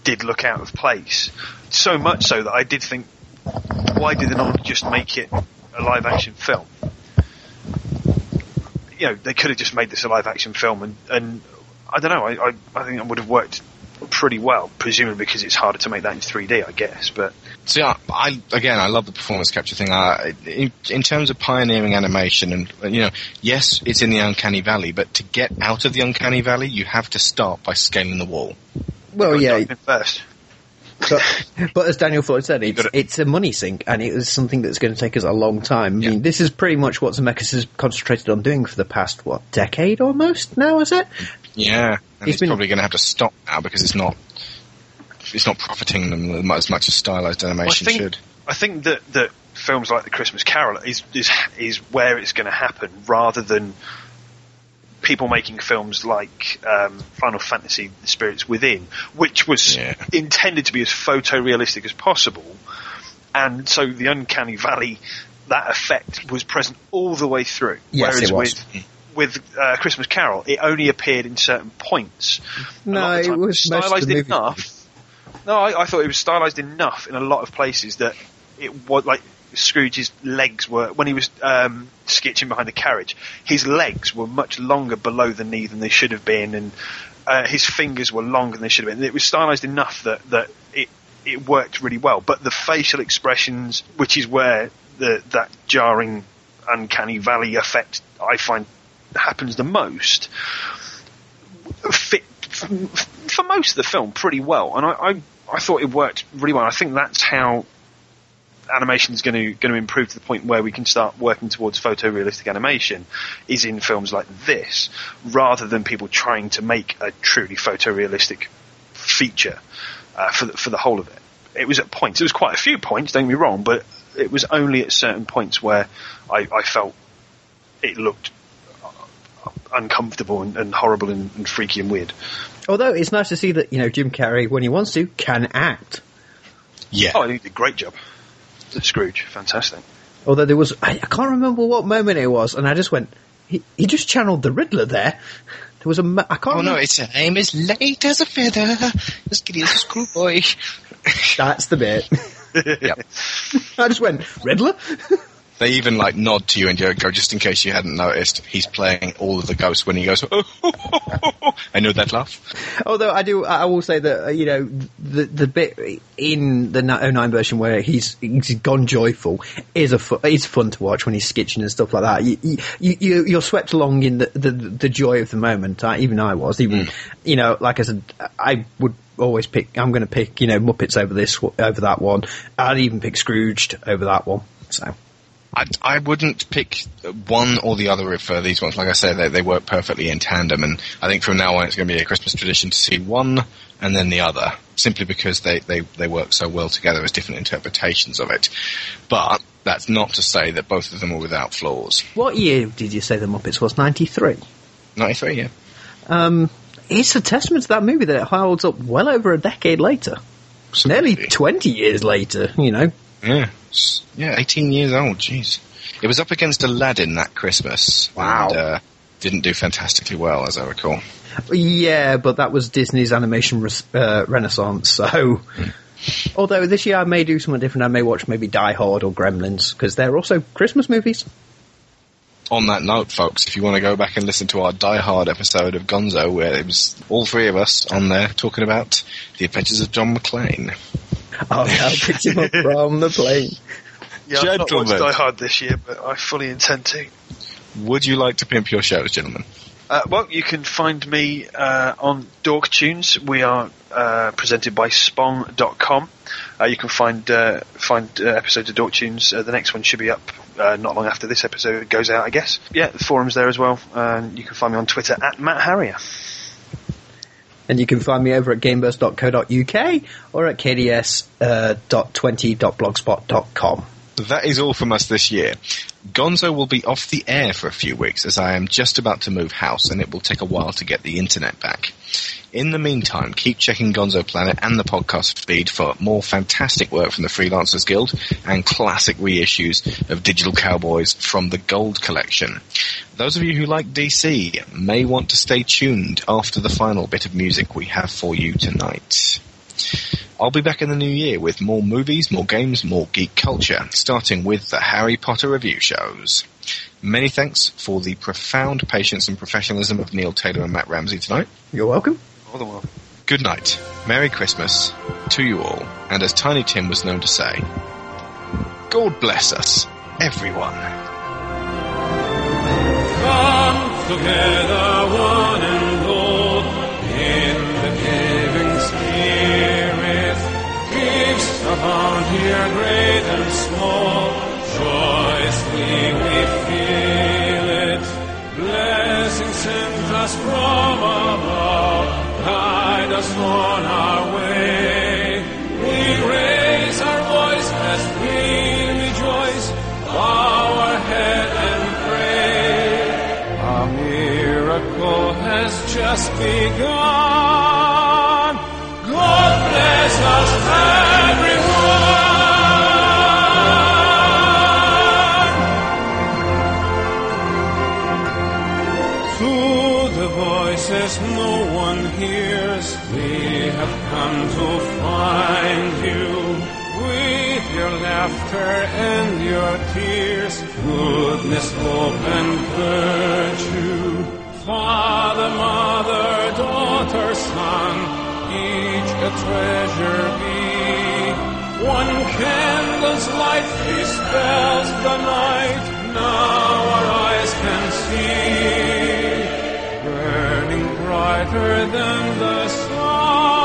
did look out of place. So much so that I did think, why did they not just make it a live action film? You know, they could have just made this a live action film, and, and I don't know. I, I, I think it would have worked pretty well, presumably because it's harder to make that in 3D, I guess. But See, I, I again, I love the performance capture thing. I, in, in terms of pioneering animation, and you know, yes, it's in the uncanny valley, but to get out of the uncanny valley, you have to start by scaling the wall. Well, yeah. first. But, but as Daniel Floyd said, *laughs* it's, it's a money sink, and it was something that's going to take us a long time. I mean, this is pretty much what Zemeckis has concentrated on doing for the past, what, decade almost now, is it? Yeah, and He's it's been- probably going to have to stop now because it's not, it's not profiting them as much as stylized animation I think, should. I think that, that films like The Christmas Carol is, is, is where it's going to happen rather than people making films like um, Final Fantasy The Spirits Within, which was intended to be as photorealistic as possible. And so the Uncanny Valley, that effect was present all the way through. Yes, Whereas it was. with with uh, Christmas Carol, it only appeared in certain points. No, lot of the it time was most of the stylized movie. enough. No, I, I thought it was stylized enough in a lot of places that it was like Scrooge's legs were when he was um, skitching behind the carriage. His legs were much longer below the knee than they should have been, and uh, his fingers were longer than they should have been. It was stylized enough that that it it worked really well. But the facial expressions, which is where the that jarring, uncanny valley effect I find happens the most, fit for most of the film pretty well, and I, I, I thought it worked really well. I think that's how animation is going to going to improve to the point where we can start working towards photorealistic animation is in films like this, rather than people trying to make a truly photorealistic feature uh, for the, for the whole of it. It was at points. It was quite a few points. Don't get me wrong, but it was only at certain points where I, I felt it looked uncomfortable and, and horrible and, and freaky and weird. Although it's nice to see that, you know, Jim Carrey, when he wants to, can act. Yeah. Oh, he did a great job. The Scrooge, fantastic. Although there was, I, I can't remember what moment it was, and I just went, he, he just channeled the Riddler there. There was a, mo- I can't Oh no, remember. its name is late as a feather, as giddy as a schoolboy. That's the bit. *laughs* yep. *laughs* I just went, Riddler? *laughs* They even like nod to you and go, just in case you hadn't noticed, he's playing all of the ghosts when he goes, I know that laugh. Although I do, I will say that uh, you know the the bit in the 09 version where he's he's gone joyful is a fu- is fun to watch when he's skitching and stuff like that. You you, you you're swept along in the the, the joy of the moment. I, even I was. Even you know, like I said, I would always pick. I'm going to pick you know Muppets over this over that one. I'd even pick Scrooged over that one. So. I, I wouldn't pick one or the other for these ones. Like I said, they, they work perfectly in tandem, and I think from now on it's going to be a Christmas tradition to see one and then the other, simply because they, they, they work so well together as different interpretations of it. But that's not to say that both of them are without flaws. What year did you say the Muppets was? Ninety three. 93, yeah. Um, it's a testament to that movie that it holds up well over a decade later. Nearly 20 years later, you know. Yeah. Yeah, 18 years old, jeez. It was up against Aladdin that Christmas. Wow. And, uh, didn't do fantastically well, as I recall. Yeah, but that was Disney's animation res- uh, renaissance, so. Although this year I may do something different, I may watch maybe Die Hard or Gremlins, because they're also Christmas movies. On that note, folks, if you want to go back and listen to our Die Hard episode of Gonzo, where it was all three of us on there talking about the adventures of John McClane. Oh, yeah, I picked him up from the plane. Yeah, I've not watched Gentlemen. Die Hard this year, but I fully intend to. Would you like to pimp your shows, gentlemen? Uh, well, you can find me uh, on Dork Tunes. We are uh, presented by Spong.com. Uh, you can find uh, find uh, episodes of Dork Tunes. Uh, the next one should be up uh, not long after this episode goes out, I guess. Yeah, the forum's there as well. And you can find me on Twitter at Matt Harrier. And you can find me over at gameburst.co.uk or at uh, kds.20.blogspot.com. that is all from us this year. Gonzo will be off the air for a few weeks as I am just about to move house and it will take a while to get the internet back. In the meantime, keep checking Gonzo Planet and the podcast feed for more fantastic work from the Freelancers Guild and classic reissues of Digital Cowboys from the Gold Collection. Those of you who like DC may want to stay tuned after the final bit of music we have for you tonight. I'll be back in the new year with more movies, more games, more geek culture, starting with the Harry Potter review shows. Many thanks for the profound patience and professionalism of Neil Taylor and Matt Ramsey tonight. You're welcome. World. Good night. Merry Christmas to you all. And as Tiny Tim was known to say, God bless us, everyone. Come together, one and all, in the giving spirit. Gifts abound here, great and small. Joyously we feel it. Blessings sent us from above, guide us on our way. We raise our voice as we rejoice, bow our head and pray. A miracle has just begun. God bless us, find you. With your laughter and your tears, goodness, hope, and virtue. Father, mother, daughter, son, each a treasure be. One candle's light dispels the night, now our eyes can see. Burning brighter than the sun.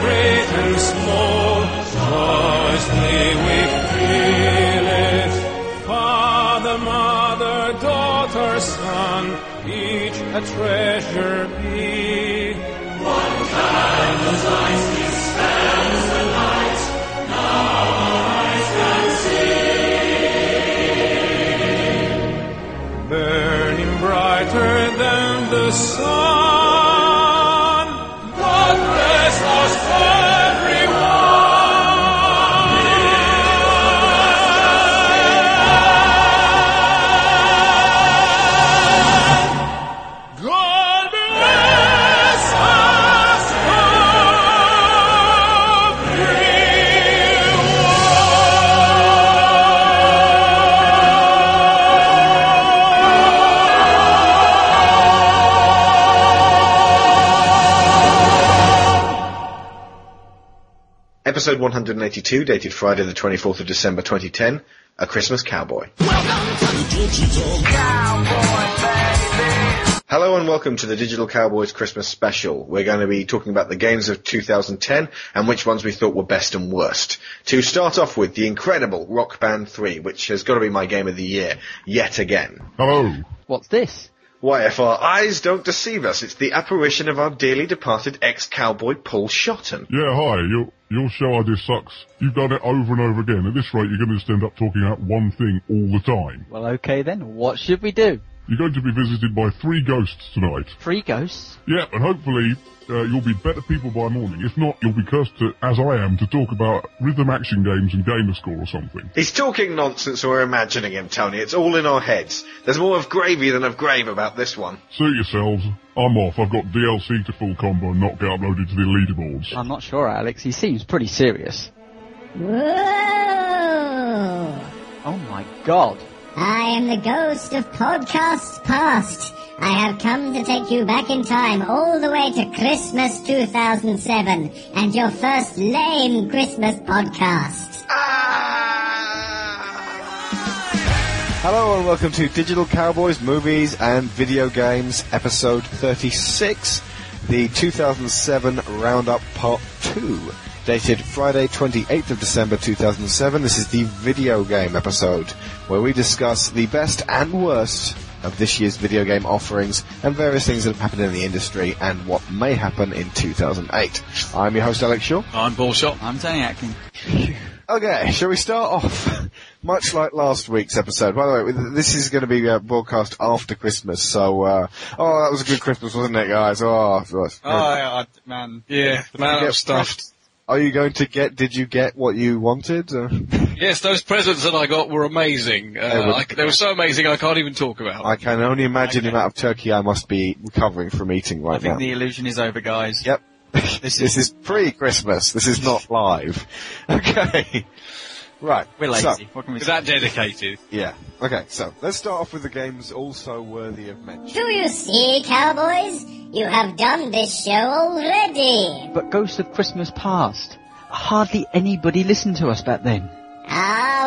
Great and small. Joyously we feel it. Father, mother, daughter, son, each a treasure be. One candle's light dispels the night, now our eyes can see. Burning brighter than the sun. Episode 182, dated Friday the 24th of December 2010, A Christmas Cowboy. Hello and welcome to the Digital Cowboys Christmas special. We're going to be talking about the games of 2010 and which ones we thought were best and worst. To start off with, the incredible Rock Band 3, which has got to be my game of the year, yet again. Hello. What's this? Why, if our eyes don't deceive us, it's the apparition of our dearly departed ex-cowboy Paul Shotton. Yeah, hi. Your your show idea sucks. You've done it over and over again. At this rate, you're going to just end up talking about one thing all the time. Well, okay then. What should we do? You're going to be visited by three ghosts tonight. Three ghosts? Yeah, and hopefully uh, you'll be better people by morning. If not, you'll be cursed to, as I am, to talk about rhythm action games and gamer score or something. He's talking nonsense and we're imagining him, Tony. It's all in our heads. There's more of gravy than of grave about this one. Suit yourselves. I'm off. I've got DLC to full combo and not get uploaded to the leaderboards. I'm not sure, Alex. He seems pretty serious. Oh my god. I am the ghost of podcasts past. I have come to take you back in time all the way to Christmas 2007 and your first lame Christmas podcast. Hello and welcome to Digital Cowboys Movies and Video Games episode 36, the 2007 Roundup Part 2, dated Friday 28th of December 2007. This is the video game episode where we discuss the best and worst of this year's video game offerings and various things that have happened in the industry and what may happen in 2008. I'm your host Alex Shaw. I'm Paul Shot. I'm Tony Atkins. Okay, shall we start off? *laughs* Much like last week's episode. By the way, this is going to be uh, broadcast after Christmas, so, uh, oh, that was a good Christmas, wasn't it, guys? Oh, it was. Oh, yeah, I, man. Yeah, the man Get I'm stuffed. Are you going to get, did you get what you wanted? *laughs* Yes, those presents that I got were amazing. Uh, They were- I, they were so amazing I can't even talk about. I can only imagine the amount of turkey I must be recovering from eating right now. I think now. the illusion is over, guys. Yep. This, *laughs* is pre-Christmas. This is not live. *laughs* Okay. Right. We're so- lazy. what can we Is say? that dedicated? yeah. Okay, so let's start off with the games also worthy of mention. Do you see, cowboys? You have done this show already. But Ghost of Christmas Past. Hardly anybody listened to us back then.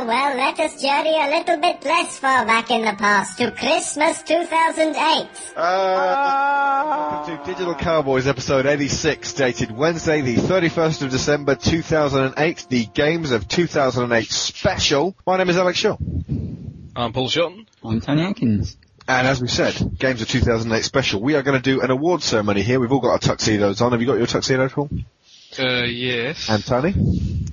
Well, let us journey a little bit less far back in the past to Christmas 2008. Uh, welcome to Digital Cowboys episode 86, dated Wednesday the 31st of December 2008, the Games of 2008 special. My name is Alex Shaw. I'm Paul Shotton. I'm Tony Atkins. And as we said, Games of 2008 special. We are going to do an award ceremony here. We've all got our tuxedos on. Have you got your tuxedo, Paul? Uh, yes. And Tony?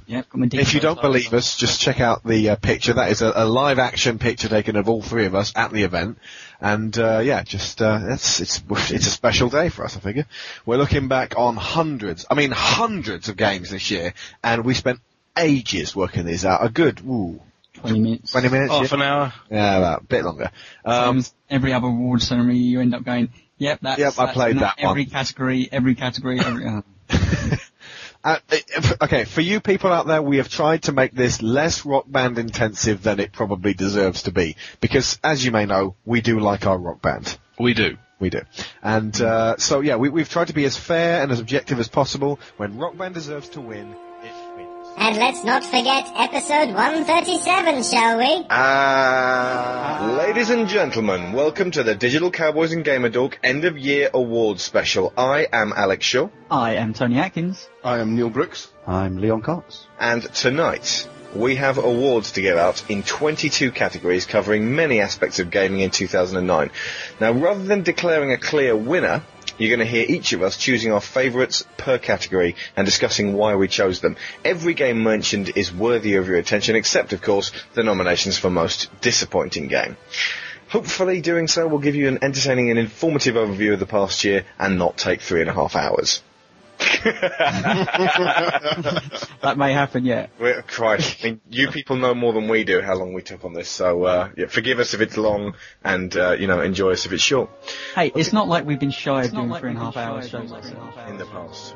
Yep, got my If you don't believe us, just check out the uh, picture. That is a, a live action picture taken of all three of us at the event. And uh, yeah, just uh, it's it's it's a special day for us. I figure we're looking back on hundreds, I mean hundreds of games this year, and we spent ages working these out. A good ooh, 20 minutes. twenty minutes. Half yeah? an hour. Yeah, about a bit longer. Um, every other award ceremony, you end up going, yep, that's, Yep, I that's played enough. that one. Every category, every category, every, uh, *laughs* Uh, okay, for you people out there, we have tried to make this less rock band intensive than it probably deserves to be. Because, as you may know, we do like our rock band. We do. We do. And, uh, so yeah, we, we've tried to be as fair and as objective as possible. When rock band deserves to win. And let's not forget episode 137, shall we? Ah, Ladies and gentlemen, welcome to the Digital Cowboys and GamerDork End of Year Awards Special. I am Alex Shaw, I am Tony Atkins. I am Neil Brooks, I'm Leon Cox. and tonight we have awards to give out in 22 categories covering many aspects of gaming in 2009. Now, rather than declaring a clear winner, you're going to hear each of us choosing our favourites per category and discussing why we chose them. Every game mentioned is worthy of your attention, except, of course, the nominations for most disappointing game. Hopefully, doing so will give you an entertaining and informative overview of the past year and not take three and a half hours. *laughs* That may happen yet. Well, Christ, I mean, you people know more than we do how long we took on this, so uh, yeah, forgive us if it's long, and uh, you know, enjoy us if it's short. Hey, it's not like we've been shy of doing three and a half hours shows. In the past.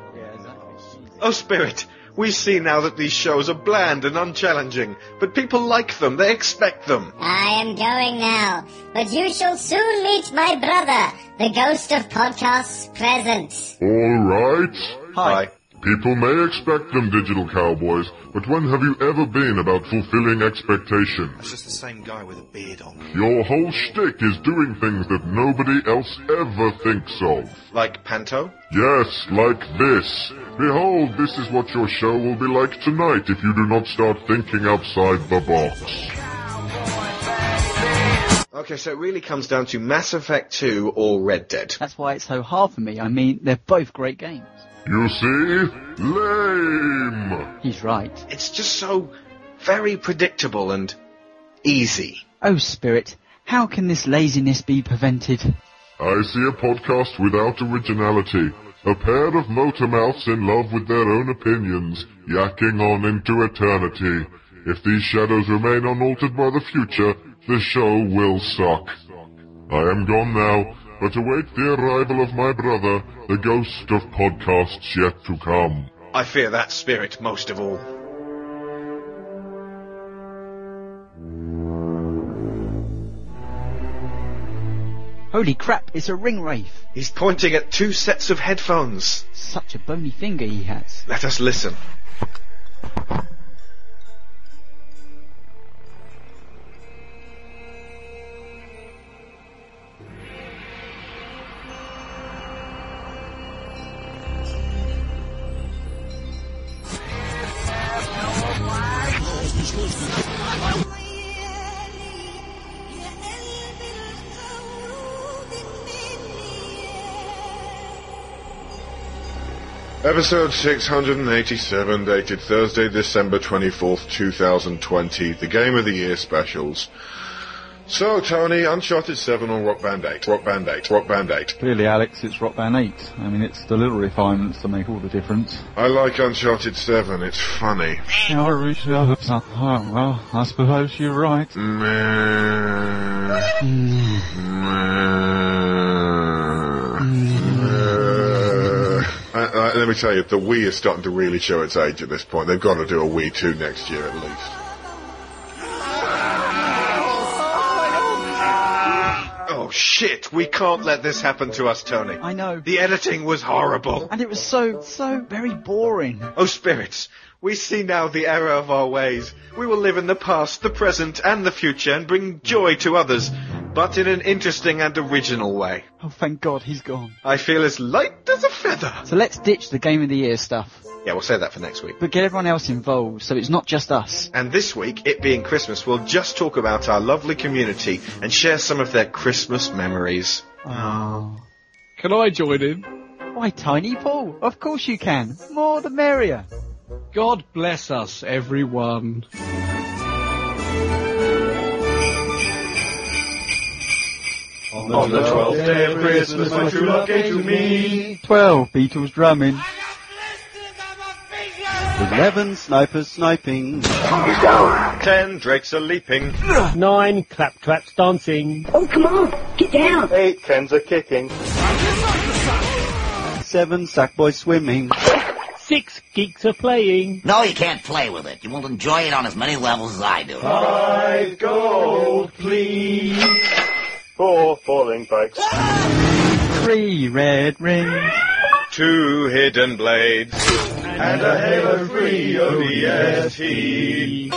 Oh, Spirit, we see now that these shows are bland and unchallenging, but people like them, they expect them. I am going now, but you shall soon meet my brother, the ghost of podcasts present. Alright. Hi. People may expect them, Digital Cowboys, but when have you ever been about fulfilling expectations? It's just the same guy with a beard on. Your whole shtick is doing things that nobody else ever thinks of. Like Panto? Yes, like this. Behold, this is what your show will be like tonight if you do not start thinking outside the box. Okay, so it really comes down to Mass Effect 2 or Red Dead. That's why it's so hard for me. I mean, they're both great games. You see? Lame! He's right. It's just so very predictable and easy. Oh, Spirit, how can this laziness be prevented? I see a podcast without originality. A pair of motor mouths in love with their own opinions, yakking on into eternity. If these shadows remain unaltered by the future, the show will suck. I am gone now, but await the arrival of my brother, the ghost of podcasts yet to come. I fear that spirit most of all. Holy crap, it's a ring wraith. He's pointing at two sets of headphones. Such a bony finger he has. Let us listen. Episode 687, dated Thursday, December 24th, 2020, the Game of the Year specials. So, Tony, Uncharted 7 or Rock Band 8? Rock Band 8, Rock Band 8. Clearly, Alex, it's Rock Band 8. I mean, it's the little refinements that make all the difference. I like Uncharted 7, it's funny. Reached. Oh, uh, uh, well, I suppose you're right. Let me tell you, the Wii is starting to really show its age at this point. They've got to do a Wii 2 next year at least. Oh shit, we can't let this happen to us, Tony. I know. The editing was horrible. And it was so, so very boring. Oh spirits, we see now the error of our ways. We will live in the past, the present, and the future and bring joy to others, but in an interesting and original way. Oh, thank God he's gone. I feel as light as a feather. So let's ditch the Game of the Year stuff. Yeah, we'll say that for next week. But get everyone else involved, so it's not just us. And this week, it being Christmas, we'll just talk about our lovely community and share some of their Christmas memories. Oh. Can I join in? Why, Tiny Paul? Of course you can. More the merrier. God bless us, everyone. On the twelfth day of Christmas, my true love gave to me. Twelve Beatles drumming. Eleven snipers sniping. He's down. Ten drakes are leaping. Nine claptraps dancing. Oh, come on, get down. Eight Kens are kicking. Seven sackboys swimming. Six geeks are playing. No, you can't play with it. You won't enjoy it on as many levels as I do. Five gold, please. Four falling bikes. Three red rings. Two hidden blades. And a Halo 3 ODST.